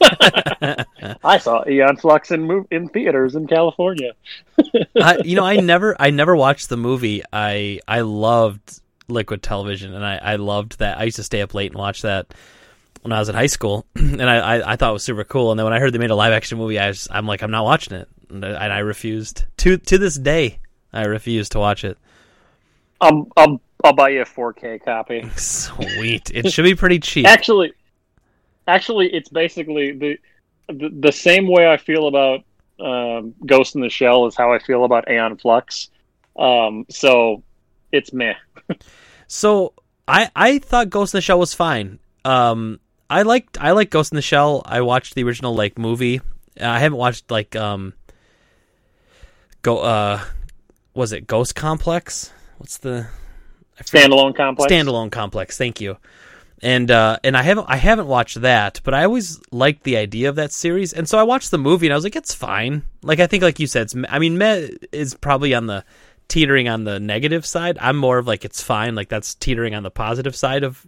<laughs> I saw Aeon Flux in in theaters in California. <laughs> I, you know, I never, I never watched the movie. I, I loved Liquid Television, and I, I loved that. I used to stay up late and watch that when I was in high school, <clears throat> and I, I, I thought it was super cool. And then when I heard they made a live action movie, I was, I'm like, I'm not watching it, and I, and I refused. To to this day, I refuse to watch it. I'll I'll, I'll buy you a 4K copy. <laughs> Sweet, it should be pretty cheap. Actually, actually, it's basically the the, the same way I feel about um, Ghost in the Shell is how I feel about Aeon Flux. Um, so it's meh. <laughs> So I I thought Ghost in the Shell was fine. Um, I liked I like Ghost in the Shell. I watched the original like movie. I haven't watched like um. Go uh, was it Ghost Complex? What's the Standalone complex. standalone complex? Thank you. And uh, and I haven't I haven't watched that, but I always liked the idea of that series, and so I watched the movie and I was like, it's fine. Like I think, like you said, it's, I mean, Meh is probably on the teetering on the negative side. I'm more of like it's fine, like that's teetering on the positive side of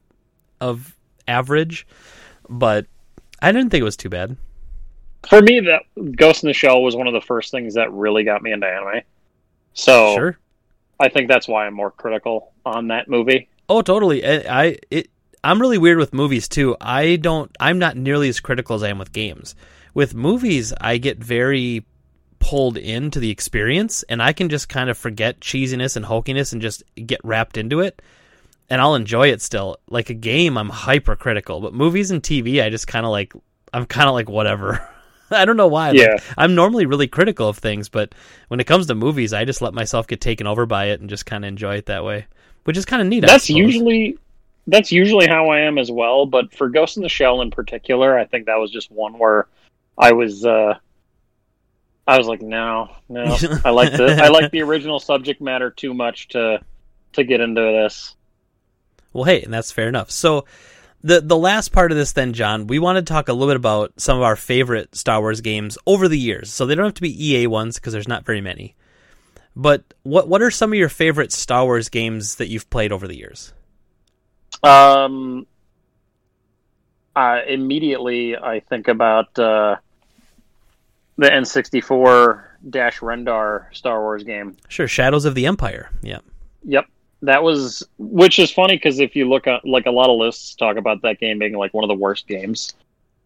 of average, but I didn't think it was too bad. For me, that Ghost in the Shell was one of the first things that really got me into anime. So Sure. I think that's why I'm more critical on that movie. Oh, totally. I, I it I'm really weird with movies too. I don't I'm not nearly as critical as I am with games. With movies, I get very pulled into the experience and I can just kind of forget cheesiness and hulkiness and just get wrapped into it and I'll enjoy it still. Like a game, I'm hypercritical, but movies and TV, I just kind of like I'm kind of like whatever. <laughs> I don't know why. Like, Yeah. I'm normally really critical of things, but when it comes to movies, I just let myself get taken over by it and just kind of enjoy it that way, which is kind of neat. That's usually that's usually how I am as well. But for Ghost in the Shell in particular, I think that was just one where I was uh, I was like, no, no, I like the I like <laughs> the original subject matter too much to to get into this. Well, hey, and that's fair enough. So, the the last part of this, then, John, we want to talk a little bit about some of our favorite Star Wars games over the years. So they don't have to be EA ones because there's not very many. But what what are some of your favorite Star Wars games that you've played over the years? Um, uh, immediately I think about uh, the N64 Dash Rendar Star Wars game. Sure, Shadows of the Empire. Yeah, Yep. That was, which is funny because if you look at like a lot of lists talk about that game being like one of the worst games.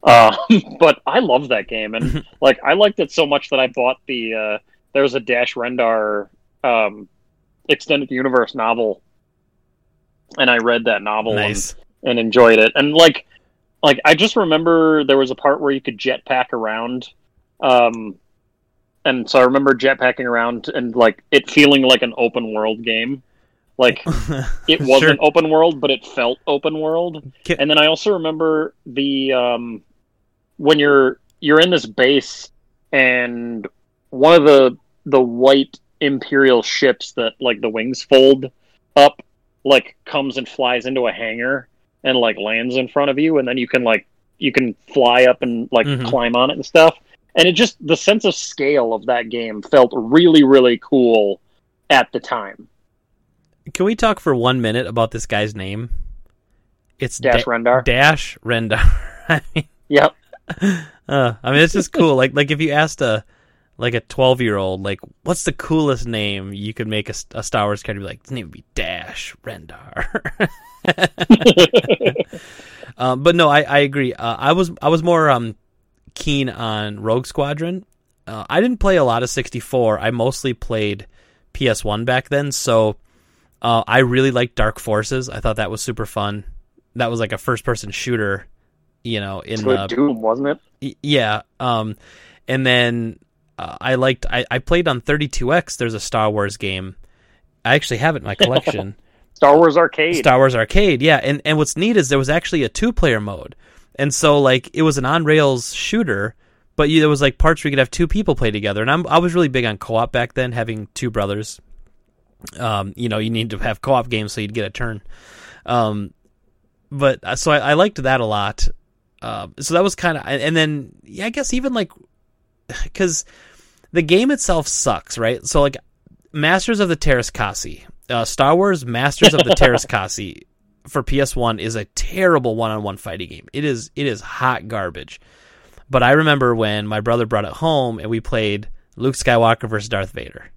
Uh, <laughs> but I love that game, and <laughs> like I liked it so much that I bought the. Uh, there was a Dash Rendar um, extended universe novel, and I read that novel and, and enjoyed it. And like, like I just remember there was a part where you could jetpack around, um, and so I remember jetpacking around and like it feeling like an open world game. Like <laughs> it wasn't open world, but it felt open world. Ca- And then I also remember the um, when you're you're in this base and one of the the white imperial ships that like the wings fold up like comes and flies into a hangar and like lands in front of you and then you can like you can fly up and like Mhm. climb on it and stuff and it just the sense of scale of that game felt really really cool at the time. Can we talk for one minute about this guy's name? It's Dash Da- Rendar. Dash Rendar. <laughs> I mean, Yep. <laughs> uh, I mean, it's just cool. like, like if you asked a like a twelve year old, like, what's the coolest name you could make a, a Star Wars character? Be like, his name would be Dash Rendar. <laughs> um, but no, I, I agree. Uh, I was I was more um, keen on Rogue Squadron. Uh, I didn't play a lot of 64. I mostly played PS1 back then, so uh, I really liked Dark Forces. I thought that was super fun. That was like a first person shooter, you know, in With uh, Doom, wasn't it? Yeah um and then uh, i liked I, I played on 32x there's a star wars game i actually have it in my collection <laughs> Star Wars Arcade. star wars arcade yeah and and what's neat is there was actually a two player mode and so like it was an on rails shooter but you, there was like parts where you could have two people play together and I'm, i was really big on co-op back then having two brothers um you know you need to have co-op games so you'd get a turn um but uh, so I, I liked that a lot um, so that was kind of, and then yeah, I guess even like, <sighs> because the game itself sucks, right? So like, Masters of the Teräs Käsi, uh, Star Wars Masters of the <laughs> Teräs Käsi for PS1 is a terrible one-on-one fighting game. It is it is hot garbage. But I remember when my brother brought it home and we played Luke Skywalker versus Darth Vader.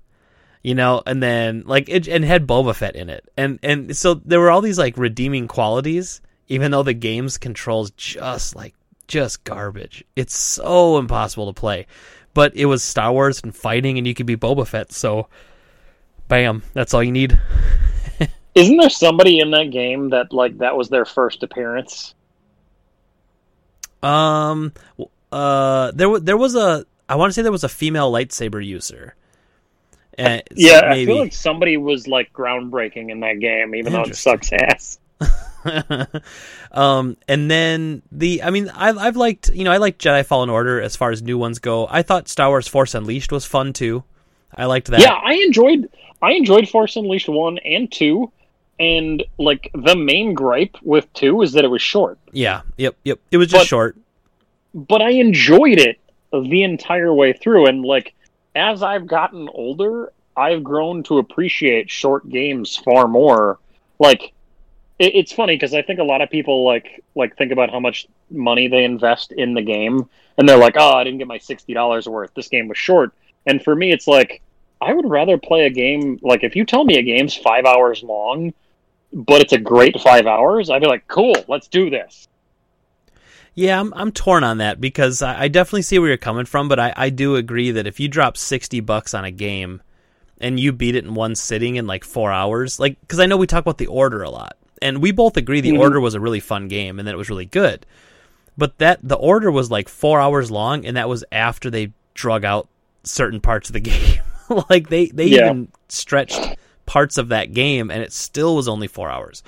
You know, and then like it and had Boba Fett in it. And and so there were all these like redeeming qualities even though the game's controls just like just garbage. It's so impossible to play. But it was Star Wars and fighting and you could be Boba Fett, so bam, that's all you need. <laughs> Isn't there somebody in that game that like that was their first appearance? Um uh there was there was a I want to say there was a female lightsaber user. Uh, so Yeah, I feel like somebody was like groundbreaking in that game, even though it sucks ass. <laughs> um, and then the, I mean, I've, I've liked, you know, I like Jedi Fallen Order as far as new ones go. I thought Star Wars Force Unleashed was fun too. I liked that. Yeah, I enjoyed I enjoyed Force Unleashed one and two, and like the main gripe with two is that it was short. Yeah. Yep. Yep. It was just But- short. But I enjoyed it the entire way through, and like as I've gotten older, I've grown to appreciate short games far more. Like it, it's funny because I think a lot of people like like think about how much money they invest in the game, and they're like, "Oh, I didn't get my sixty dollars worth. This game was short." And for me, it's like I would rather play a game like if you tell me a game's five hours long, but it's a great five hours, I'd be like, "Cool, let's do this." Yeah, I'm I'm torn on that because I, I definitely see where you're coming from, but I, I do agree that if you drop sixty bucks on a game and you beat it in one sitting in like four hours, like because I know we talk about the order a lot, and we both agree the Mhm. order was a really fun game and that it was really good, but that the order was like four hours long, and that was after they drug out certain parts of the <laughs> game, like they they Yeah. even stretched parts of that game, and it still was only four hours.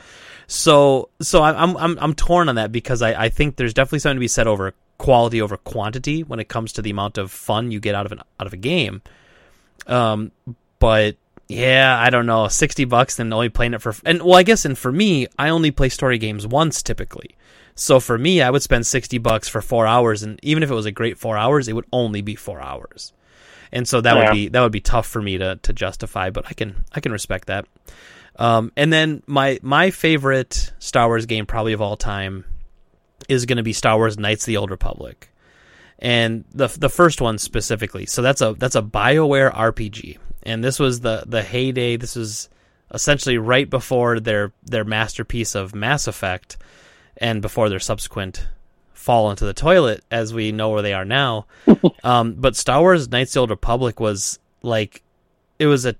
So so I- I'm I'm I'm torn on that because I, I think there's definitely something to be said over quality over quantity when it comes to the amount of fun you get out of an out of a game. Um, but yeah, I don't know, sixty bucks and only playing it for and well, I guess and for me, I only play story games once typically. So for me, I would spend sixty bucks for four hours, and even if it was a great four hours, it would only be four hours. And so that Yeah. would be that would be tough for me to to justify, but I can I can respect that. Um, and then my my favorite Star Wars game probably of all time is going to be Star Wars Knights of the Old Republic, and the the first one specifically. So that's a that's a Bioware RPG, and this was the the heyday. This was essentially right before their their masterpiece of Mass Effect, and before their subsequent fall into the toilet, as we know where they are now. <laughs> um, but Star Wars Knights of the Old Republic was like it was a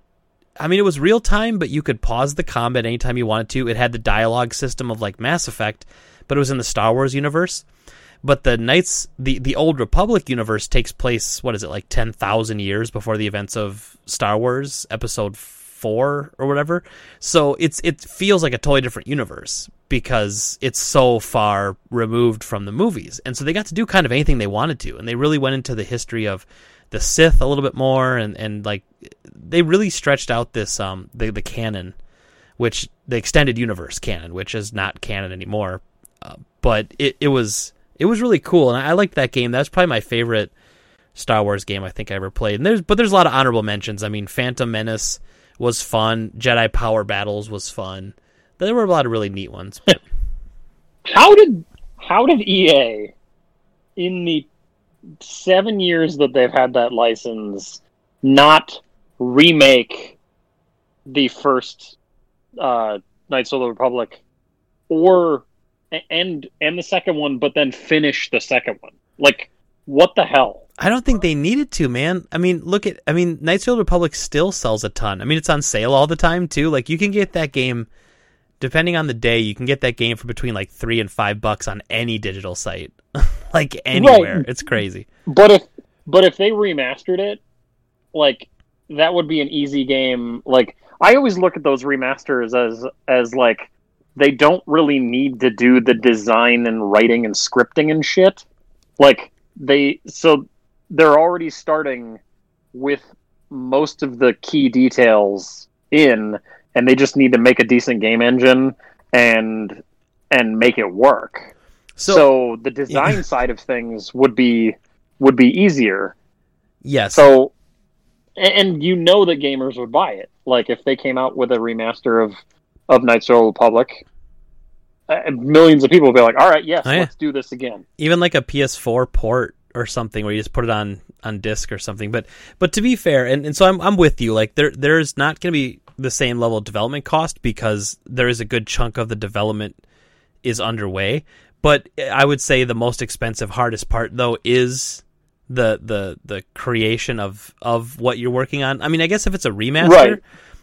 I mean, it was real time, but you could pause the combat anytime you wanted to. It had the dialogue system of like Mass Effect, but it was in the Star Wars universe. But the Knights, the the Old Republic universe takes place. What is it like ten thousand years before the events of Star Wars Episode four or whatever? So it's it feels like a totally different universe because it's so far removed from the movies, and so they got to do kind of anything they wanted to, and they really went into the history of the Sith a little bit more, and and like they really stretched out this um the the canon, which the extended universe canon, which is not canon anymore. Uh, but it it was it was really cool, and I, I liked that game. That's probably my favorite Star Wars game I think I ever played. And there's but there's a lot of honorable mentions. I mean, Phantom Menace was fun. Jedi Power Battles was fun. There were a lot of really neat ones. <laughs> How did how did EA in the seven years that they've had that license not remake the first uh, Knights of the Republic or and and the second one, but then finish the second one? Like, what the hell? I don't think they needed to, man. I mean, look at I mean, Knights of the Republic still sells a ton. I mean, it's on sale all the time too. Like you can get that game depending on the day, you can get that game for between like 3 and 5 bucks on any digital site. <laughs> like anywhere. Right. It's crazy. But if but if they remastered it, like that would be an easy game. Like I always look at those remasters as as like they don't really need to do the design and writing and scripting and shit. Like they so they're already starting with most of the key details in and they just need to make a decent game engine and and make it work. So, So, the design <laughs> side of things would be would be easier. yes. So, and, you know that gamers would buy it. Like if they came out with a remaster of of Knights of the Republic, uh, millions of people would be like, "All right, yes, Oh, yeah. let's do this again." even like a PS4 port or something where you just put it on on disc or something. But but to be fair, and, and so I'm I'm with you. Like there there's not going to be the same level of development cost because there is a good chunk of the development is underway. But I would say the most expensive, hardest part though is the the the creation of of what you're working on. I mean, I guess if it's a remaster, Right.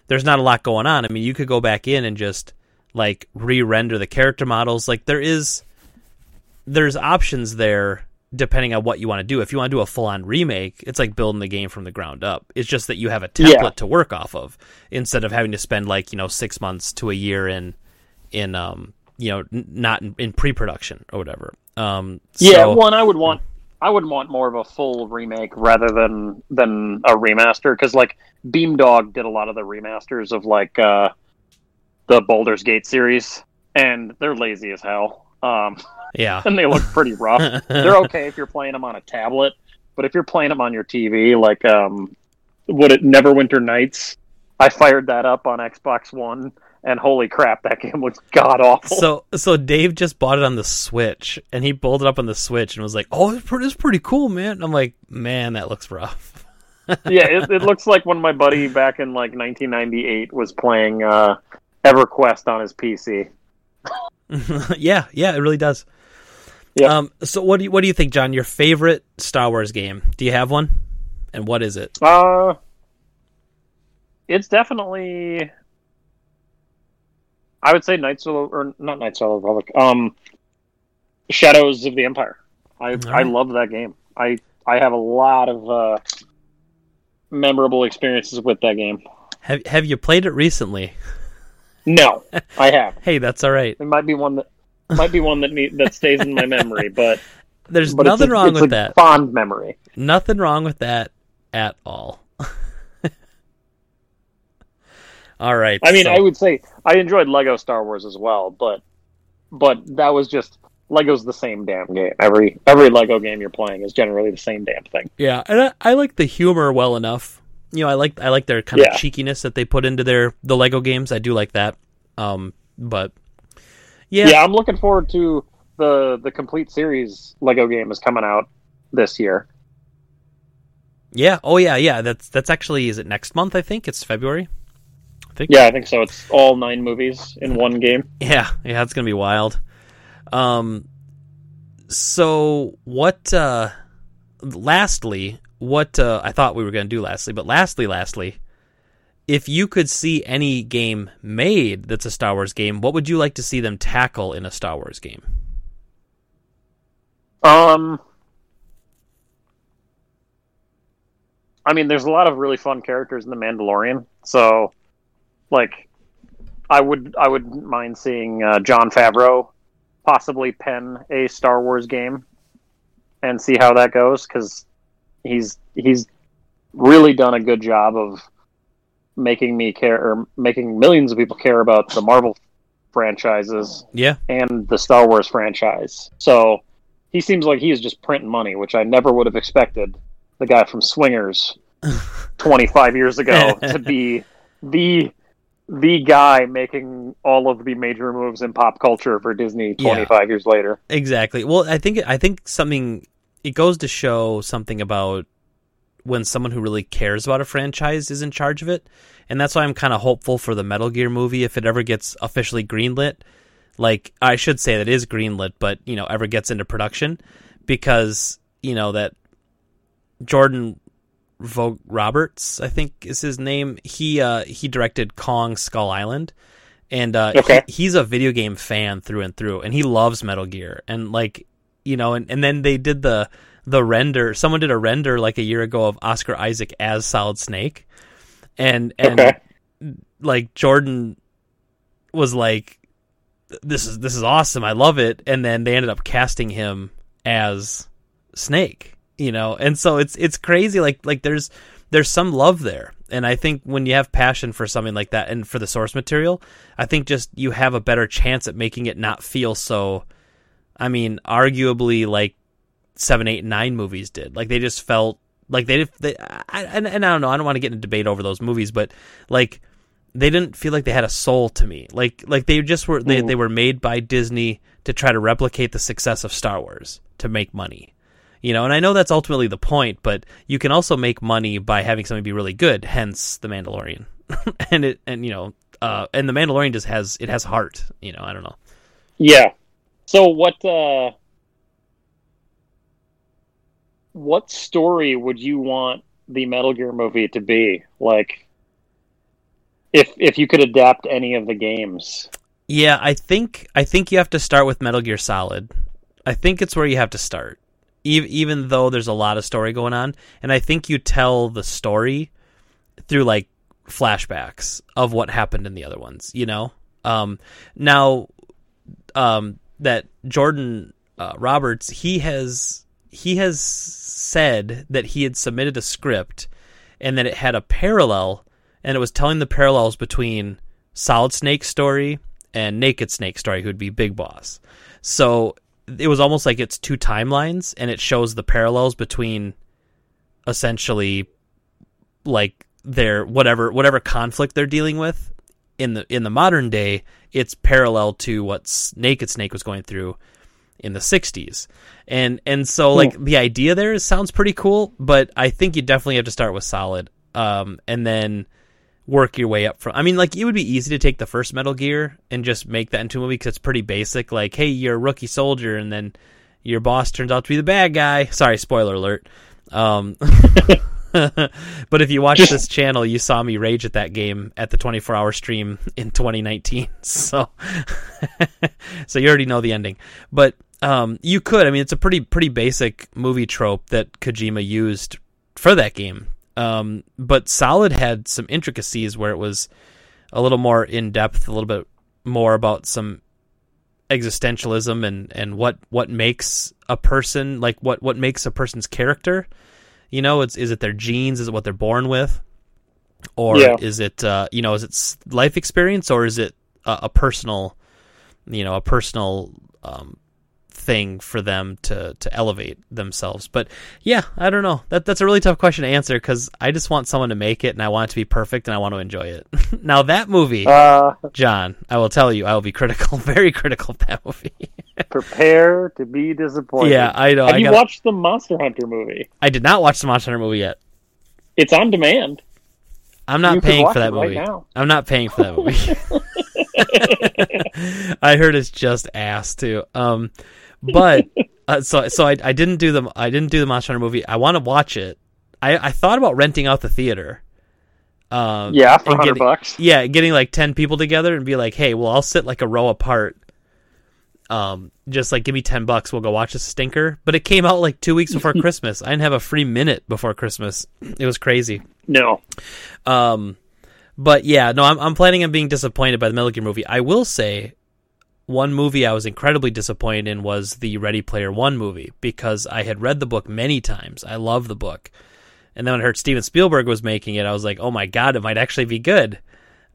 there's not a lot going on. I mean, you could go back in and just like re-render the character models. Like there is there's options there depending on what you want to do. If you want to do a full on remake, it's like building the game from the ground up. It's just that you have a template Yeah. to work off of instead of having to spend like, you know, 6 months to a year in in um, you know, n- not in, in pre-production or whatever. Um Yeah, one I would want. I would want more of a full remake rather than than a remaster because like Beamdog did a lot of the remasters of like uh, the Baldur's Gate series, and they're lazy as hell. Um, yeah. <laughs> and they look pretty rough. <laughs> They're okay if you're playing them on a tablet, but if you're playing them on your TV, like um, what it Neverwinter Nights, I fired that up on Xbox One, and holy crap, that game was god awful. So so Dave just bought it on the Switch and he pulled it up on the Switch and was like, "Oh, it's pretty, it's pretty cool, man." I'm like, "Man, that looks rough." <laughs> yeah, it, it looks like when my buddy back in like 1998 was playing uh, EverQuest on his PC. <laughs> yeah, yeah, it really does. Yeah. Um, so what do you what do you think, John? Your favorite Star Wars game? Do you have one? And what is it? Uh, it's definitely. I would say Knights of or not Knights of the Republic. Um, Shadows of the Empire. I I love that game. I I have a lot of uh, memorable experiences with that game. Have Have you played it recently? No, I <laughs> have. Hey, that's all right. It might be one that might be one that need, that stays in my memory, <laughs> but There's but nothing a, wrong it's with a that. Fond memory. Nothing wrong with that at all. <laughs> all right. I mean, so- I would say I enjoyed Lego Star Wars as well, but but that was just Lego's the same damn game. Every every Lego game you're playing is generally the same damn thing. Yeah, and I, I like the humor well enough. You know, I like I like their kind Yeah. of cheekiness that they put into their the Lego games. I do like that. Um, but yeah, Yeah. I'm looking forward to the the complete series Lego game is coming out this year. yeah. Oh yeah, yeah. That's that's actually is it next month? I think it's February. I think. Yeah, I think so. It's all nine movies in one game. Yeah, yeah, it's gonna be wild. Um, so what? Uh, lastly, what uh, I thought we were gonna do lastly, but lastly, lastly, if you could see any game made that's a Star Wars game, what would you like to see them tackle in a Star Wars game? Um, I mean, there's a lot of really fun characters in the Mandalorian. So, like, I would I wouldn't mind seeing uh, Jon Favreau possibly pen a Star Wars game and see how that goes because he's he's really done a good job of making me care or making millions of people care about the Marvel franchises Yeah, and the Star Wars franchise. So he seems like he is just printing money, which I never would have expected the guy from Swingers <laughs> 25 years ago to be <laughs> the the guy making all of the major moves in pop culture for Disney 25 years later. Exactly. Well, I think I think something it goes to show something about when someone who really cares about a franchise is in charge of it. And that's why I'm kind of hopeful for the Metal Gear movie if it ever gets officially greenlit. Like I should say that is greenlit, but you know, ever gets into production because, you know, that Jordan Vogt Roberts, I think is his name. He uh, he directed Kong Skull Island, and uh, Okay. he, he's a video game fan through and through, and he loves Metal Gear. And like you know, and, and then they did the the render. Someone did a render like a year ago of Oscar Isaac as Solid Snake, and and Okay. like Jordan was like, "This is this is awesome. I love it." And then they ended up casting him as Snake, you know. And so it's it's crazy. Like like there's there's some love there, and I think when you have passion for something like that and for the source material, I think just you have a better chance at making it not feel so. I mean, arguably like seven, eight, nine movies did. Like they just felt like they, they I, and, and I don't know. I don't want to get in a debate over those movies, but like they didn't feel like they had a soul to me. Like like they just were they, Mm. they were made by Disney to try to replicate the success of Star Wars to make money. You know, and I know that's ultimately the point, but you can also make money by having something be really good, hence The Mandalorian. <laughs> and it and you know, uh and The Mandalorian just has it has heart, you know, I don't know. Yeah. So what uh what story would you want the Metal Gear movie to be? Like if if you could adapt any of the games. Yeah, I think I think you have to start with Metal Gear Solid. I think it's where you have to start, even even though there's a lot of story going on, and I think you tell the story through like flashbacks of what happened in the other ones. You know, um, now um, that Jordan uh, Roberts he has he has said that he had submitted a script and that it had a parallel and it was telling the parallels between Solid Snake story and Naked Snake story, who'd be Big Boss. So it was almost like it's two timelines, and it shows the parallels between essentially like their whatever whatever conflict they're dealing with in the in the modern day. It's parallel to what Naked Snake was going through in the 60s and and so like the idea there is, sounds pretty cool but i think you definitely have to start with solid um and then work your way up from i mean like it would be easy to take the first metal gear and just make that into a movie because it's pretty basic. Like hey you're a rookie soldier and then your boss turns out to be the bad guy. Sorry spoiler alert. Um <laughs> but if you watch this <laughs> channel you saw me rage at that game at the 24 hour stream in 2019 <laughs> so so you already know the ending. But um, you could. I mean, it's a pretty pretty basic movie trope that Kojima used for that game. Um, but Solid had some intricacies where it was a little more in depth, a little bit more about some existentialism and and what what makes a person like what what makes a person's character. You know, it's is it their genes? Is it what they're born with? Or Yeah. is it uh, you know is it life experience or is it a, a personal you know a personal um, thing for them to to elevate themselves. But yeah, I don't know. That that's a really tough question to answer because I just want someone to make it and I want it to be perfect and I want to enjoy it. <laughs> now that movie, Uh John, I will tell you, I will be critical, <laughs> very critical of that movie. <laughs> prepare to be disappointed. yeah, I know. Have I, you gotta- watched the Monster Hunter movie? I did not watch the Monster Hunter movie yet. It's on demand. I'm not You paying for that it right movie. now. I'm not paying for that movie. I heard it's just ass too. Um, but <laughs> uh, so so I, I didn't do the I didn't do the Monster Hunter movie. I want to watch it. I, I thought about renting out the theater. Um, Yeah, for hundred bucks. Yeah, getting like ten people together and be like, hey, well, I'll sit like a row apart. Um, just like give me ten bucks, we'll go watch a stinker. But it came out like two weeks before <laughs> Christmas. I didn't have a free minute before Christmas. It was crazy. No. Um, but yeah, no, I'm I'm planning on being disappointed by the Metal Gear movie. I will say, one movie I was incredibly disappointed in was the Ready Player One movie because I had read the book many times. I love the book, and then when I heard Steven Spielberg was making it, I was like, oh my god, it might actually be good.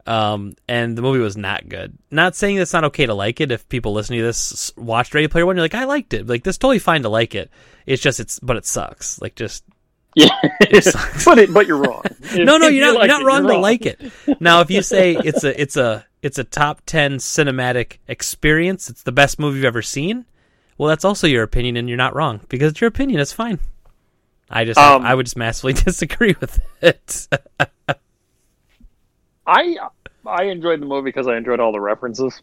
Um, and the movie was not good. Not saying it's not okay to like it. If people listening to this watched Ready Player One, you're like, I liked it. Like this, totally fine to like it. It's just it's, but it sucks. Like just Yeah, <laughs> but it, but you're wrong. <laughs> No, no, you're you not, like you're not it, wrong you're to like it. Now, if you say it's a it's a it's a top ten cinematic experience, it's the best movie you've ever seen. Well, that's also your opinion, and you're not wrong because it's your opinion. It's fine. I just Um, I would just massively <laughs> disagree with it. <laughs> I I enjoyed the movie because I enjoyed all the references.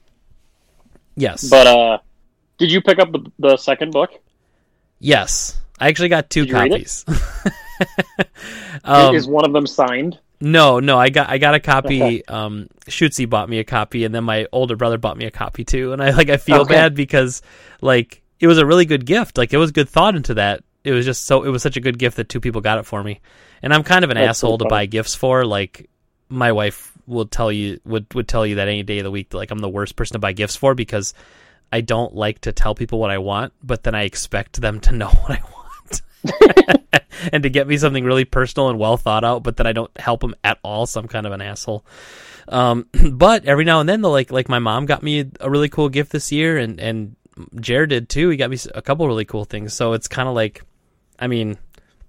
yes, But uh, did you pick up the, the second book? yes, I actually got two Did you read it? copies. <laughs> um, Is one of them signed? No, no, I got I got a copy. Um, Shootsy bought me a copy, and then my older brother bought me a copy too. And I like I feel Okay. bad because like it was a really good gift. Like it was good thought into that. It was just so it was such a good gift that two people got it for me. And I'm kind of an That's so asshole to buy gifts for. Like my wife will tell you would would tell you that any day of the week like I'm the worst person to buy gifts for because I don't like to tell people what I want, but then I expect them to know <laughs> what I want. <laughs> and to get me something really personal and well thought out, but then I don't help them at all, so I'm kind of an asshole. Um, <clears throat> but every now and then, though, like like my mom got me a really cool gift this year, and and Jared did too. He got me a couple really cool things. So it's kind of like, I mean,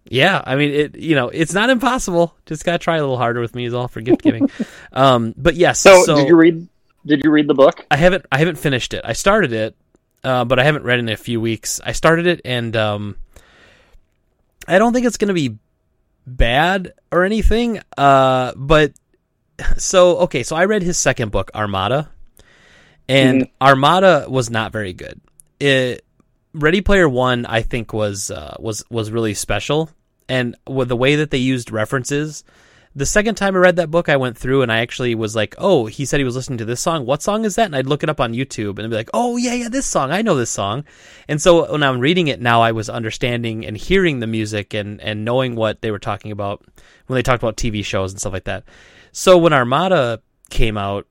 yeah, I mean it. You know, it's not impossible. Just gotta try a little harder with me is all for gift giving. <laughs> um, but yes, So, so, did you read? Did you read the book? I haven't I haven't finished it. I started it, uh, but I haven't read it in a few weeks. I started it and um, I don't think it's going to be bad or anything. Uh, but so okay, so I read his second book, Armada, and Armada was not very good. It, Ready Player One, I think was uh, was was really special, and with the way that they used references. The second time I read that book, I went through and I actually was like, "Oh, he said he was listening to this song. What song is that?" And I'd look it up on YouTube and I'd be like, "Oh yeah, yeah, this song. I know this song." And so when I'm reading it now, I was understanding and hearing the music and and knowing what they were talking about when they talked about TV shows and stuff like that. So when Armada came out,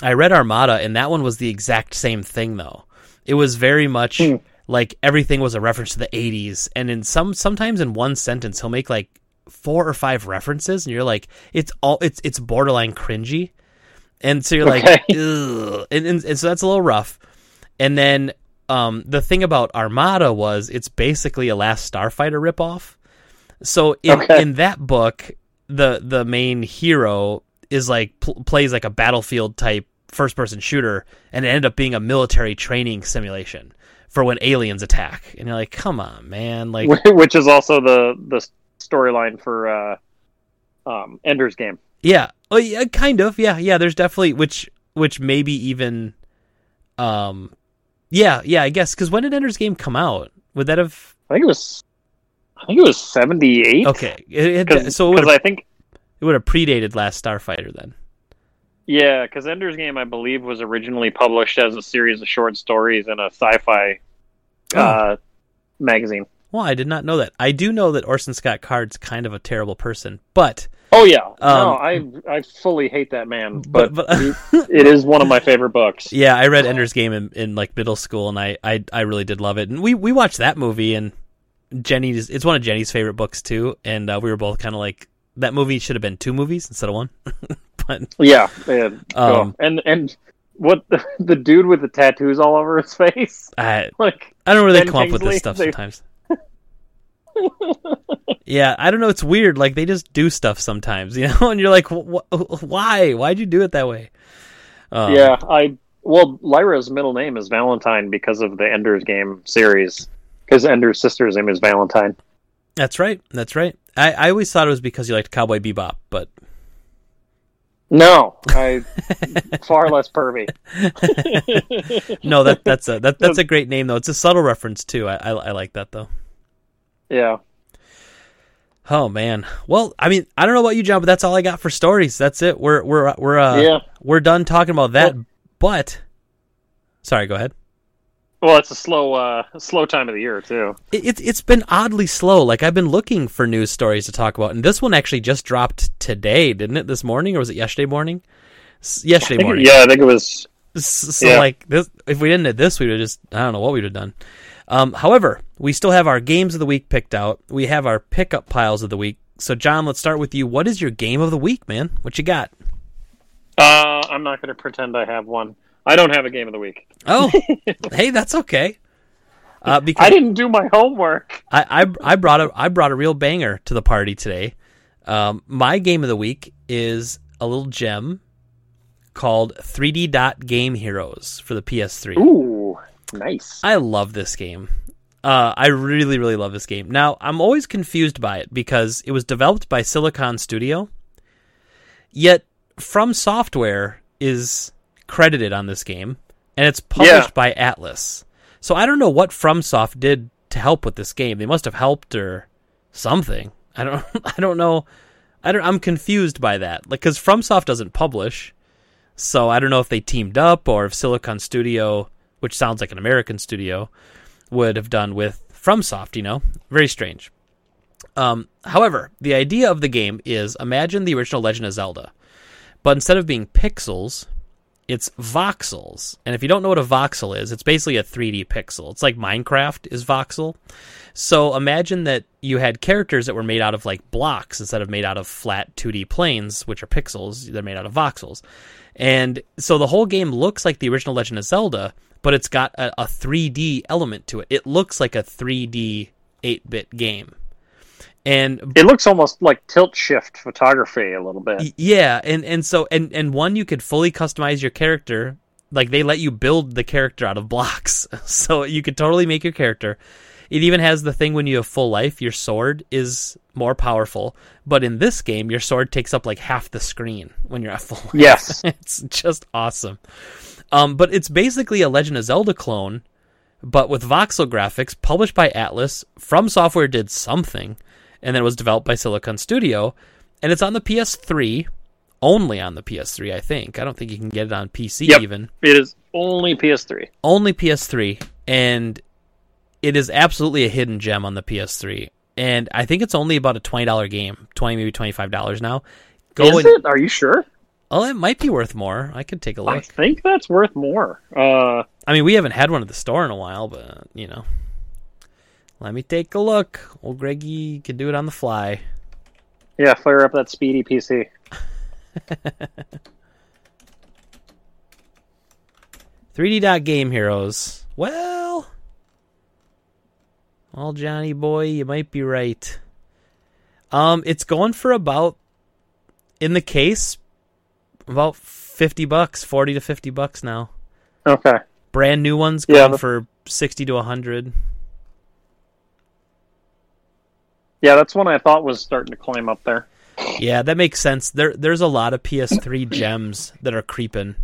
I read Armada, and that one was the exact same thing though. It was very much Hmm. like everything was a reference to the 80s, and in some sometimes in one sentence he'll make like four or five references, and you're like, it's all it's it's borderline cringy, and so you're like, Okay. Ugh. And, and and so that's a little rough. And then um, the thing about Armada was it's basically a Last Starfighter ripoff. So in Okay. in that book, the the main hero is like pl- plays like a battlefield type first person shooter, and it ended up being a military training simulation for when aliens attack. And you're like, come on, man! Like, <laughs> Which is also the the storyline for uh, um, Ender's Game. yeah, oh yeah, kind of, yeah, yeah. There's definitely which which maybe even, um, yeah, yeah. I guess because when did Ender's Game come out? Would that have I think it was. I think it was seventy eight. okay? It, it, so it would 'cause I think it would have predated Last Starfighter then. yeah, because Ender's Game I believe was originally published as a series of short stories in a sci-fi Oh. uh, magazine. Well, I did not know that. I do know that Orson Scott Card's kind of a terrible person, but Oh yeah, Um, no, I I fully hate that man, but, but, but <laughs> it is one of my favorite books. yeah, I read Ender's Game in, in like middle school, and I, I I really did love it. And we we watched that movie, and Jenny's it's one of Jenny's favorite books too. And uh, we were both kind of like that movie should have been two movies instead of one. <laughs> but Yeah, and, Um, and and what the, <laughs> the dude with the tattoos all over his face, I like I don't really Ben come up with this stuff they- sometimes. <laughs> yeah, I don't know. It's weird. Like they just do stuff sometimes, <laughs> you know, and you're like, wh- wh- why? Why'd you do it that way? Um, yeah, I well, Lyra's middle name is Valentine because of the Ender's Game series. Because Ender's sister's name is Valentine. That's right. That's right. I, I always thought it was because you liked Cowboy Bebop, but No, <laughs> I far less pervy. no, that that's a that, that's a great name though. It's a subtle reference too. I, I I like that though. Yeah, Oh man. Well, I mean, I don't know about you, John, but that's all I got for stories. That's it. We're we're we're uh, yeah. we're done talking about that. but sorry, go ahead. Well, it's a slow, uh, slow time of the year too. It, it's it's been oddly slow. Like I've been looking for news stories to talk about, and this one actually just dropped today, didn't it? This morning, or was it yesterday morning? S- Yesterday think- morning. yeah, I think it was. So Yeah. like this, if we didn't have this, we would have just I don't know what we'd have done. Um, however, we still have our games of the week picked out. We have our pickup piles of the week. So John, let's start with you. What is your game of the week, man? What you got? Uh, I'm not going to pretend I have one. I don't have a game of the week. Oh, <laughs> hey, that's okay. Uh, because I didn't do my homework. I, I I brought a I brought a real banger to the party today. Um, my game of the week is a little gem called 3D Dot Game Heroes for the PS3. Ooh, nice. I love this game. Uh, I really, really love this game. Now, I'm always confused by it because it was developed by Silicon Studio, yet From Software is credited on this game, and it's published Yeah. by Atlus. So I don't know what FromSoft did to help with this game. They must have helped or something. I don't. <laughs> I don't know. I don't. I'm confused by that. Like, because FromSoft doesn't publish, so I don't know if they teamed up or if Silicon Studio, which sounds like an American studio, would have done with FromSoft. You know, very strange. Um, however, the idea of the game is imagine the original Legend of Zelda, but instead of being pixels, it's voxels. And if you don't know what a voxel is, it's basically a 3D pixel. It's like Minecraft is voxel. So imagine that you had characters that were made out of like blocks instead of made out of flat 2D planes, which are pixels. They're made out of voxels. And so the whole game looks like the original Legend of Zelda, but it's got a, a 3D element to it. It looks like a 3D 8 bit game. And It looks almost like tilt shift photography a little bit. Yeah, and and so and and one you could fully customize your character. Like they let you build the character out of blocks, <laughs> so you could totally make your character. It even has the thing when you have full life, your sword is more powerful. But in this game, your sword takes up like half the screen when you're at full <laughs> life. Yes. it's just awesome. Um, but it's basically a Legend of Zelda clone, but with voxel graphics, published by Atlus. From Software did something, and then it was developed by Silicon Studio, and it's on the PS3, only on the PS3, I think. I don't think you can get it on PC Yep. even. It is only PS3. Only PS3, and it is absolutely a hidden gem on the PS3. And I think it's only about a twenty dollar game, twenty maybe twenty five dollars now. Go Is and it? Are you sure? Oh, it might be worth more. I could take a look. I think that's worth more. Uh, I mean, we haven't had one at the store in a while, but you know, let me take a look. Old Greggy can do it on the fly. yeah, fire up that speedy PC. 3D <laughs> dot game heroes. Well, well, Johnny boy, you might be right. Um, it's going for about in the case about fifty bucks, forty to fifty bucks now. Okay. Brand new ones Yeah, going the- for sixty to hundred. Yeah, that's one I thought was starting to climb up there. Yeah, that makes sense. There, there's a lot of PS3 <coughs> gems that are creeping.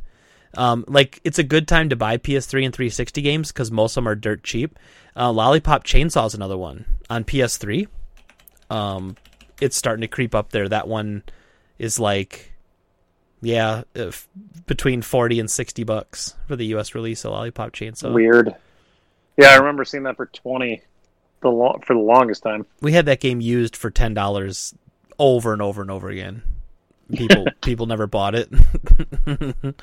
Um, like it's a good time to buy PS3 and 360 games because most of them are dirt cheap. Uh, Lollipop Chainsaw is another one on PS3. Um, it's starting to creep up there. That one is like, yeah, if, between 40 and 60 bucks for the U.S. release of Lollipop Chainsaw. Weird. Yeah, I remember seeing that for twenty, the lo- for the longest time. we had that game used for ten dollars over and over and over again. People <laughs> people never bought it. <laughs>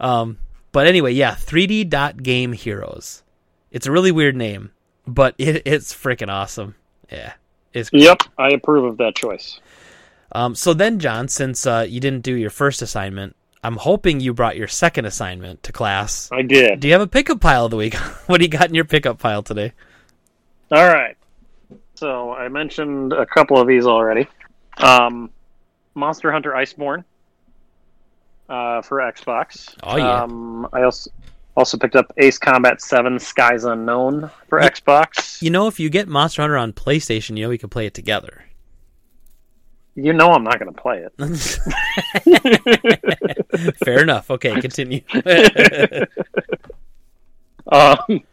um, but anyway, yeah, 3D dot game heroes. It's a really weird name, but it, it's freaking awesome. Yeah, it's Yep, I approve of that choice. Um. So then, John, since uh, you didn't do your first assignment, I'm hoping you brought your second assignment to class. I did. Do you have a pickup pile of the week? <laughs> what do you got in your pickup pile today? All right. So I mentioned a couple of these already. Um, Monster Hunter Iceborne uh, for Xbox. Oh, yeah. Um, I also also picked up Ace Combat Seven: Skies Unknown for Ye- Xbox. You know, if you get Monster Hunter on PlayStation, you know we can play it together. You know I'm not going to play it. <laughs> Fair enough. Okay, continue. <laughs> Um,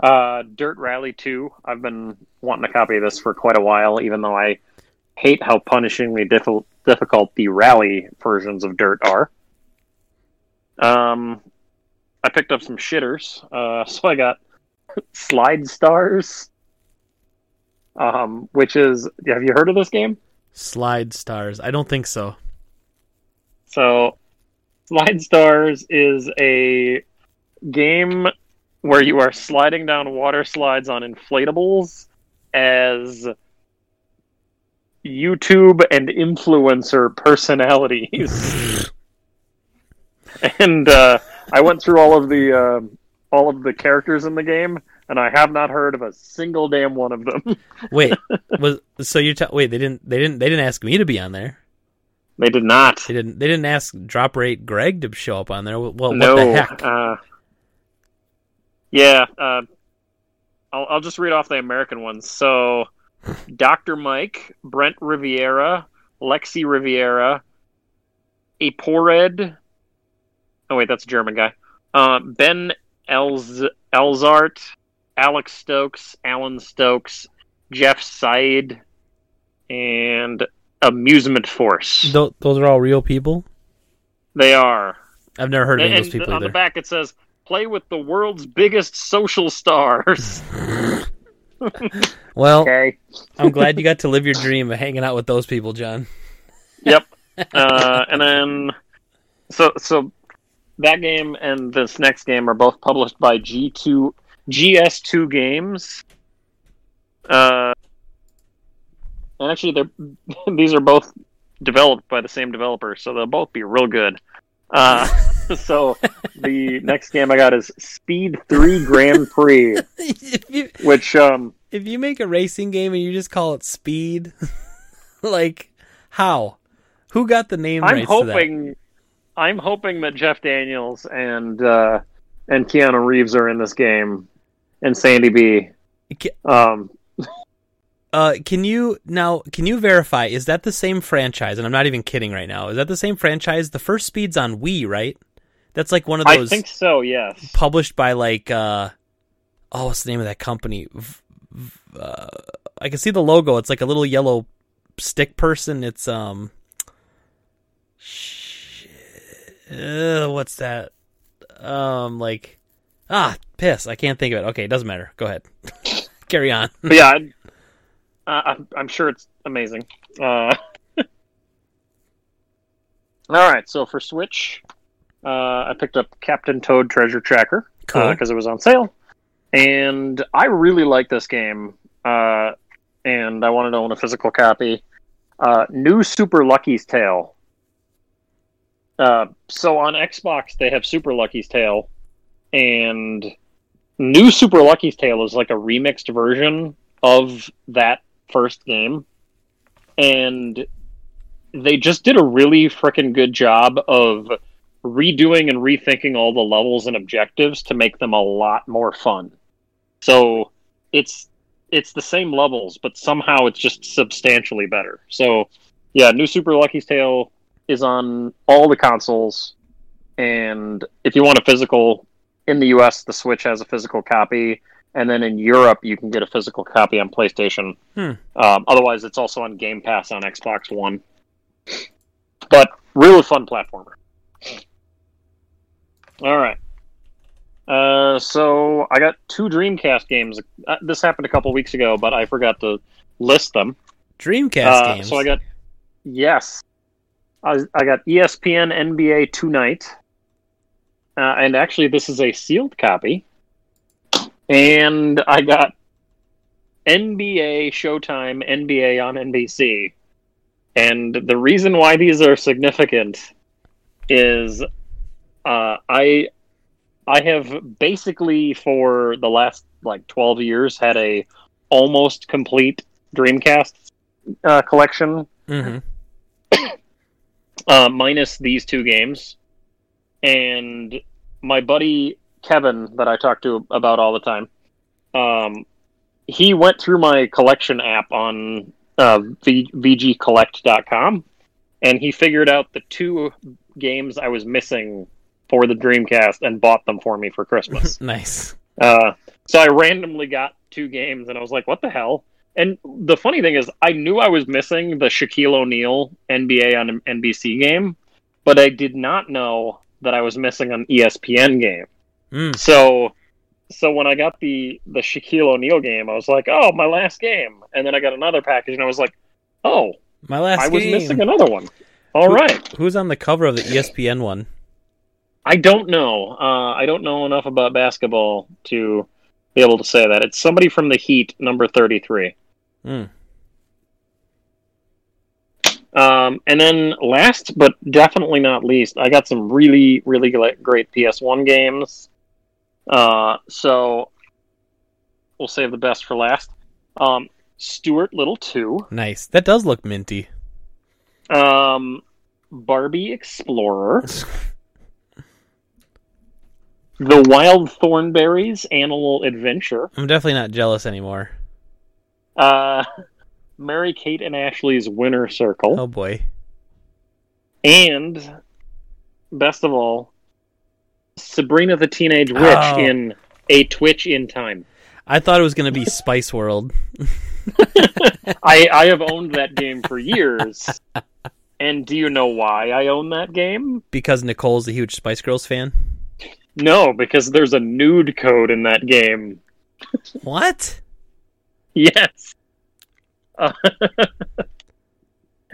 uh, Dirt Rally 2. I've been wanting a copy of this for quite a while, even though I hate how punishingly diffi- difficult the rally versions of Dirt are. Um, I picked up some shitters. Uh, <laughs> so I got Slide Stars, um, which is. Have you heard of this game? Slide stars. I don't think so. So, Slide Stars is a game where you are sliding down water slides on inflatables as YouTube and influencer personalities. <laughs> and uh, I went through all of the uh, all of the characters in the game. And I have not heard of a single damn one of them. <laughs> Wait, was so you're ta- wait? They didn't. They didn't. They didn't ask me to be on there. they did not. They didn't. They didn't ask Drop Rate Greg to show up on there. Well, what the heck? Uh, yeah. Uh, I'll, I'll just read off the American ones. So, <laughs> Dr. Mike, Brent Riviera, Lexi Riviera, Apored. Oh, wait, that's a German guy. Uh, ben Elz- Elzart, Alex Stokes, Alan Stokes, Jeff Seid, and Amusement Force. Tho- those are all real people. They are. I've never heard of any of and those people on either. the back it says, "Play with the world's biggest social stars." <laughs> <laughs> Well, okay. I'm glad you got to live your dream of hanging out with those people, John. Yep. <laughs> Uh, and then, so so that game and this next game are both published by G two GS2 Games. Uh, and actually, they're <laughs> these are both developed by the same developer, so they'll both be real good. Uh, <laughs> so the <laughs> next game I got is Speed Three Grand Prix, you which um, if you make a racing game and you just call it Speed, like how? Who got the name I'm rights to that? hoping I'm hoping that Jeff Daniels and uh, and Keanu Reeves are in this game, and Sandy B. Ca- Um, Uh, can you now? Can you verify? Is that the same franchise? And I'm not even kidding right now. Is that the same franchise? The first Speed's on Wii, right? That's like one of those. I think so. Yes. published by like uh, oh, what's the name of that company? V- v- uh, I can see the logo. It's like a little yellow stick person. It's um, shit, uh, what's that? Um, like ah, piss. I can't think of it. Okay, it doesn't matter. Go ahead. <laughs> Carry on. But yeah, uh, I'm, I'm sure it's amazing. Uh, <laughs> all right, so for Switch, uh, I picked up Captain Toad Treasure Tracker Cool. because it was on sale, and I really like this game, uh, and I wanted to own a physical copy. Uh, new Super Lucky's Tale. Uh, so on Xbox they have Super Lucky's Tale, and new Super Lucky's Tale is like a remixed version of that first game, and they just did a really freaking good job of redoing and rethinking all the levels and objectives to make them a lot more fun. So it's it's the same levels, but somehow it's just substantially better. So yeah, new Super Lucky's Tale is on all the consoles, and if you want a physical in the US, the Switch has a physical copy, and then in Europe, you can get a physical copy on PlayStation. Hmm. Um, otherwise, it's also on Game Pass on Xbox One. But really fun platformer. All right. Uh, so I got two Dreamcast games. Uh, this happened a couple weeks ago, but I forgot to list them. Dreamcast Uh, games. So I got yes, I, I got ESPN NBA 2Night, uh, and actually this is a sealed copy, and I got NBA Showtime NBA on NBC, and the reason why these are significant is uh, I I have basically for the last like twelve years had a almost complete Dreamcast uh, collection, hmm <coughs> uh, minus these two games. And my buddy Kevin, that I talk to about all the time, um, he went through my collection app on uh, v- VGCollect.com, and he figured out the two games I was missing for the Dreamcast and bought them for me for Christmas. <laughs> nice. Uh, so I randomly got two games, and I was like, "What the hell?" And the funny thing is, I knew I was missing the Shaquille O'Neal NBA on NBC game, but I did not know that I was missing an ESPN game. Mm. So, so when I got the the Shaquille O'Neal game, I was like, "Oh, my last game!" And then I got another package, and I was like, "Oh, My last I was game. missing another one." All Who- right. Who's on the cover of the ESPN one? I don't know. Uh, I don't know enough about basketball to be able to say that. It's somebody from the Heat, number 33. Mm. Um, and then last but definitely not least, I got some really, really great PS1 games. Uh, so we'll save the best for last. Um, Stuart Little two. Nice. That does look minty. Um, Barbie Explorer. <laughs> the Wild Thornberrys Animal Adventure. I'm definitely not jealous anymore. Uh, Mary Kate and Ashley's Winner Circle. Oh boy. And best of all, Sabrina the Teenage Witch Oh. in a Twitch in time. I thought it was going to be Spice World. <laughs> I I have owned that game for years. And do you know why I own that game? Because Nicole's a huge Spice Girls fan. No, because there's a nude code in that game. What? <laughs> Yes. Uh, <laughs>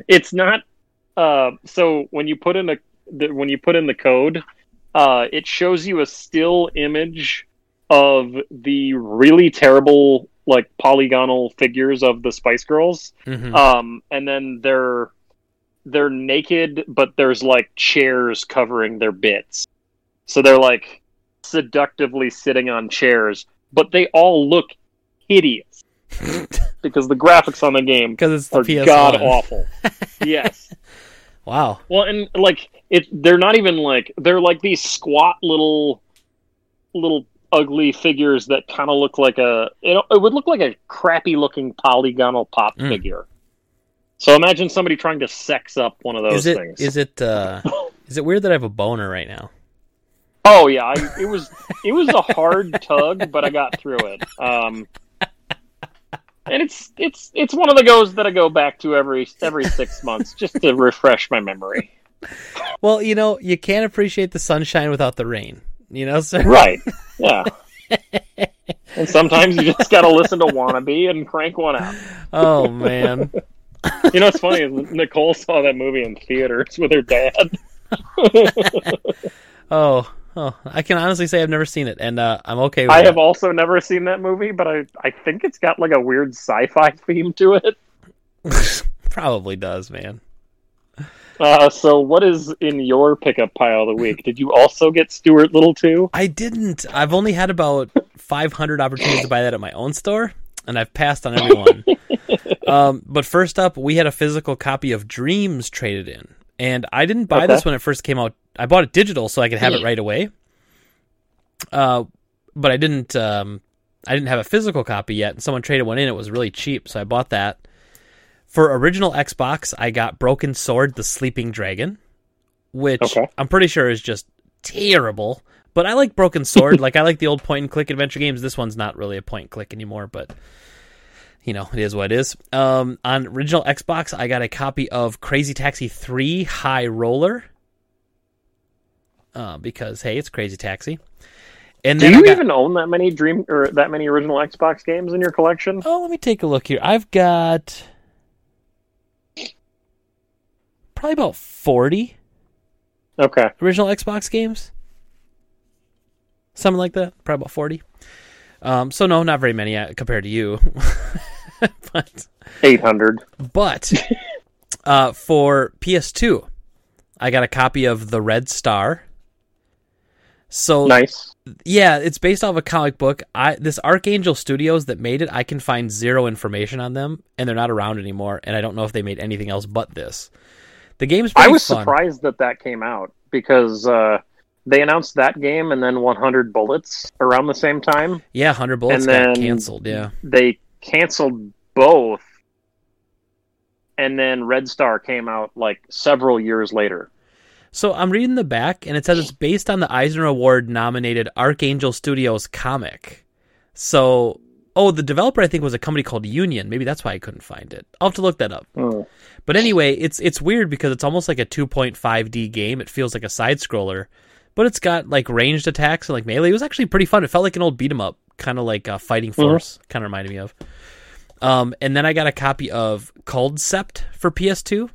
it's not. Uh, so when you put in a the, when you put in the code, uh, it shows you a still image of the really terrible like polygonal figures of the Spice Girls, hmm um, and then they're they're naked, but there's like chairs covering their bits, so they're like seductively sitting on chairs, but they all look hideous <laughs> because the graphics on the game Because it's the are PS1. god awful. <laughs> yes. Wow. Well, and like it, they're not even like they're like these squat little, little ugly figures that kind of look like a. It, it would look like a crappy looking polygonal pop Mm. figure. So imagine somebody trying to sex up one of those Is it things. is it uh <laughs> is it weird that I have a boner right now? Oh yeah, I, it was it was a hard tug, but I got through it. Um, and it's it's it's one of the goes that I go back to every every six <laughs> months just to refresh my memory. Well, you know, you can't appreciate the sunshine without the rain. You know, so Right? Yeah. <laughs> and sometimes you just got to listen to "Wannabe" and crank one out. Oh man. <laughs> You know what's funny is Nicole saw that movie in theaters with her dad. Oh, oh, I can honestly say I've never seen it, and uh, I'm okay with I it. have also never seen that movie, but I I think it's got like a weird sci-fi <laughs> theme to it. <laughs> Probably does, man. Uh, so what is in your pickup pile of the week? Did you also get Stuart Little too? I didn't. I've only had about 500 opportunities to buy that at my own store, and I've passed on everyone. <laughs> um, but first up, we had a physical copy of Dreams traded in, and I didn't buy Okay. this when it first came out. I bought it digital so I could have it right away. Uh, but I didn't. Um, I didn't have a physical copy yet, and someone traded one in. It was really cheap, so I bought that. For original Xbox, I got Broken Sword: The Sleeping Dragon, which Okay. I'm pretty sure is just terrible. But I like Broken Sword. <laughs> like I like the old point and click adventure games. This one's not really a point and click anymore, but you know, it is what it is. Um, on original Xbox, I got a copy of Crazy Taxi 3 High Roller. Uh, because hey, it's Crazy Taxi. And Do then you got, even own that many Dream or that many original Xbox games in your collection? Oh, let me take a look here. I've got probably about 40 Okay. original Xbox games. Something like that. Probably about 40. Um, so no, not very many uh, compared to you. <laughs> but 800. but <laughs> uh, for PS2, I got a copy of The Red Star. So Nice. yeah, it's based off a comic book. I this Archangel Studios that made it, I can find zero information on them, and they're not around anymore. And I don't know if they made anything else but this. The game's I was fun. surprised that that came out because uh, they announced that game and then 100 Bullets around the same time. Yeah, Hundred Bullets And got then- canceled. Yeah, They canceled both, and then Red Star came out like several years later. So I'm reading the back, and it says it's based on the Eisner Award nominated Archangel Studios comic. So, oh, the developer I think was a company called Union. Maybe that's why I couldn't find it. I'll have to look that up. Hmm. But anyway, it's it's weird because it's almost like a 2.5D game. It feels like a side scroller, but it's got like ranged attacks and like melee. It was actually pretty fun. It felt like an old beat 'em up, kind of like uh, Fighting Force, kind of reminded me of. Um, and then I got a copy of Cold Sept for PS2,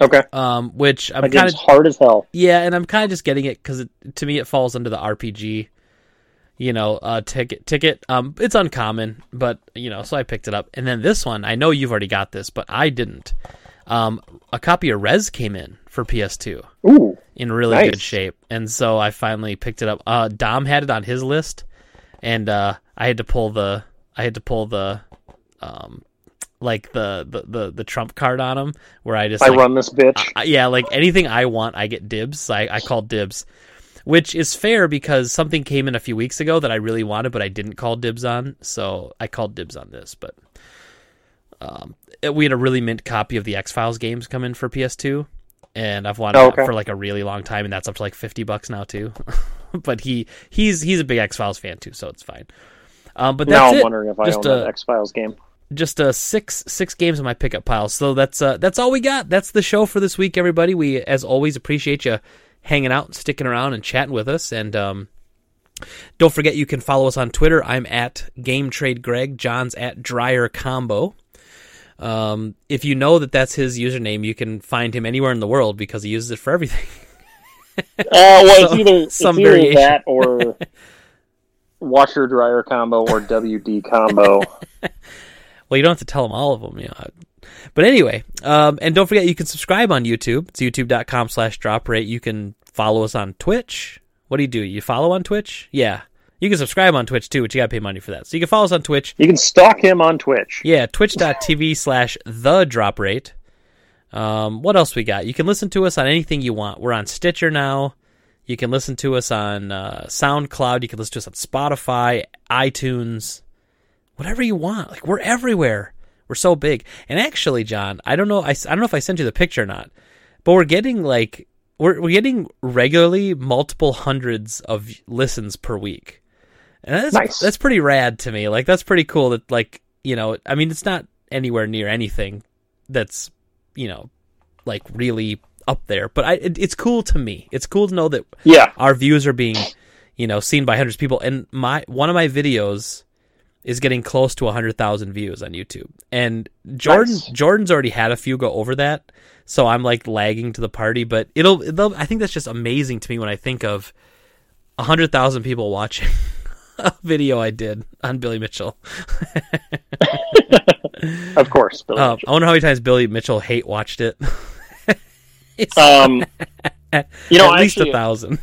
Okay. um, which I'm kind of hard as hell. yeah, and I'm kind of just getting it because it, to me it falls under the RPG, you know, uh, ticket ticket. Um, it's uncommon, but you know, so I picked it up. And then this one, I know you've already got this, but I didn't. Um, a copy of Rez came in for PS2 Ooh. in really Nice. good shape, and so I finally picked it up. Uh, Dom had it on his list, and uh, I had to pull the I had to pull the um like the the the, the trump card on him where I just I like, run this bitch. I- yeah, like anything I want, I get dibs. I, I call dibs, which is fair because something came in a few weeks ago that I really wanted, but I didn't call dibs on. So I called dibs on this. But um, we had a really mint copy of the X Files games come in for PS2, and I've wanted Oh, that for like a really long time, and that's up to like fifty bucks now too. <laughs> but he he's he's a big X Files fan too, so it's fine. Um, but now that's I'm it wondering if I Just, own an X Files game. just uh six six games in my pickup pile. So that's uh that's all we got. That's the show for this week, everybody. We as always appreciate you hanging out, sticking around, and chatting with us. And um, don't forget you can follow us on Twitter. I'm at Game Trade Greg. John's at Dryer Combo. Um, if you know that that's his username, you can find him anywhere in the world because he uses it for everything. <laughs> Uh, well, it's <laughs> some- either it's some either variation. that or <laughs> washer dryer combo or WD combo. Well, you don't have to tell them all of them, you know. But anyway, um, and don't forget you can subscribe on YouTube. It's youtube.com slash drop rate. You can follow us on Twitch. What do you do? You follow on Twitch? Yeah. You can subscribe on Twitch too, but you gotta pay money for that. So you can follow us on Twitch. You can stalk him on Twitch. Yeah, twitch.tv <laughs> slash the drop rate. Um, what else we got? You can listen to us on anything you want. We're on Stitcher now. You can listen to us on uh, SoundCloud. You can listen to us on Spotify, iTunes, whatever you want. Like we're everywhere. We're so big. And actually, John, I don't know. I, I don't know if I sent you the picture or not, but we're getting like we're we're getting regularly multiple hundreds of listens per week. And that's Nice. that's pretty rad to me. Like that's pretty cool that like, you know, I mean it's not anywhere near anything that's, you know, like really up there, but I it, it's cool to me. It's cool to know that Yeah. our views are being, you know, seen by hundreds of people. And my one of my videos is getting close to hundred thousand views on YouTube. And Jordan Nice. Jordan's already had a few go over that, so I'm like lagging to the party. But it'll, it'll I think that's just amazing to me when I think of hundred thousand people watching <laughs> <laughs> video I did on Billy Mitchell. <laughs> Of course. Billy Mitchell. I wonder how many times Billy Mitchell hate watched it. <laughs> Um, you know, at least actually, a thousand.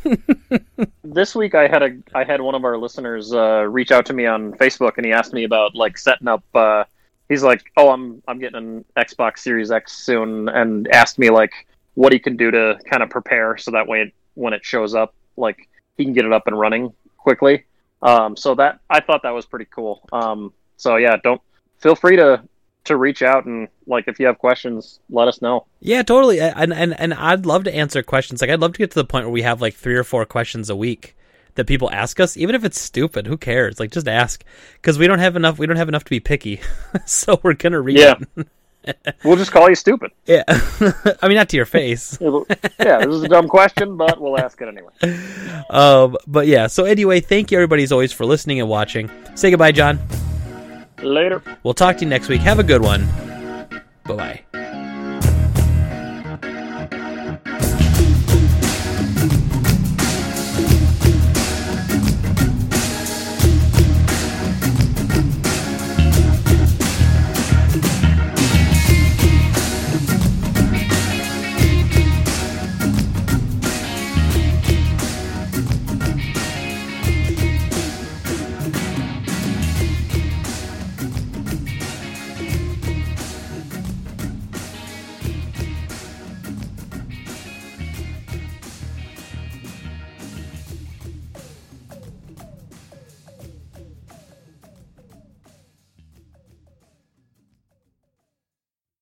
this week I had a I had one of our listeners uh, reach out to me on Facebook and he asked me about like setting up. Uh, he's like, "Oh, I'm I'm getting an Xbox Series X soon," and asked me like what he can do to kind of prepare so that way it, when it shows up, like he can get it up and running quickly. Um, so that I thought that was pretty cool. Um, so yeah, don't feel free to to reach out and like if you have questions, let us know. Yeah, totally. And and and I'd love to answer questions. Like I'd love to get to the point where we have like three or four questions a week that people ask us, even if it's stupid. Who cares? Like just ask because we don't have enough. We don't have enough to be picky, <laughs> so we're gonna read Yeah. <laughs> We'll just call you stupid. Yeah, <laughs> I mean not to your face. <laughs> Yeah, this is a dumb question, but we'll ask it anyway. <laughs> Um, but yeah. So anyway, thank you everybody as always for listening and watching. Say goodbye, John. Later. We'll talk to you next week. Have a good one. Bye bye.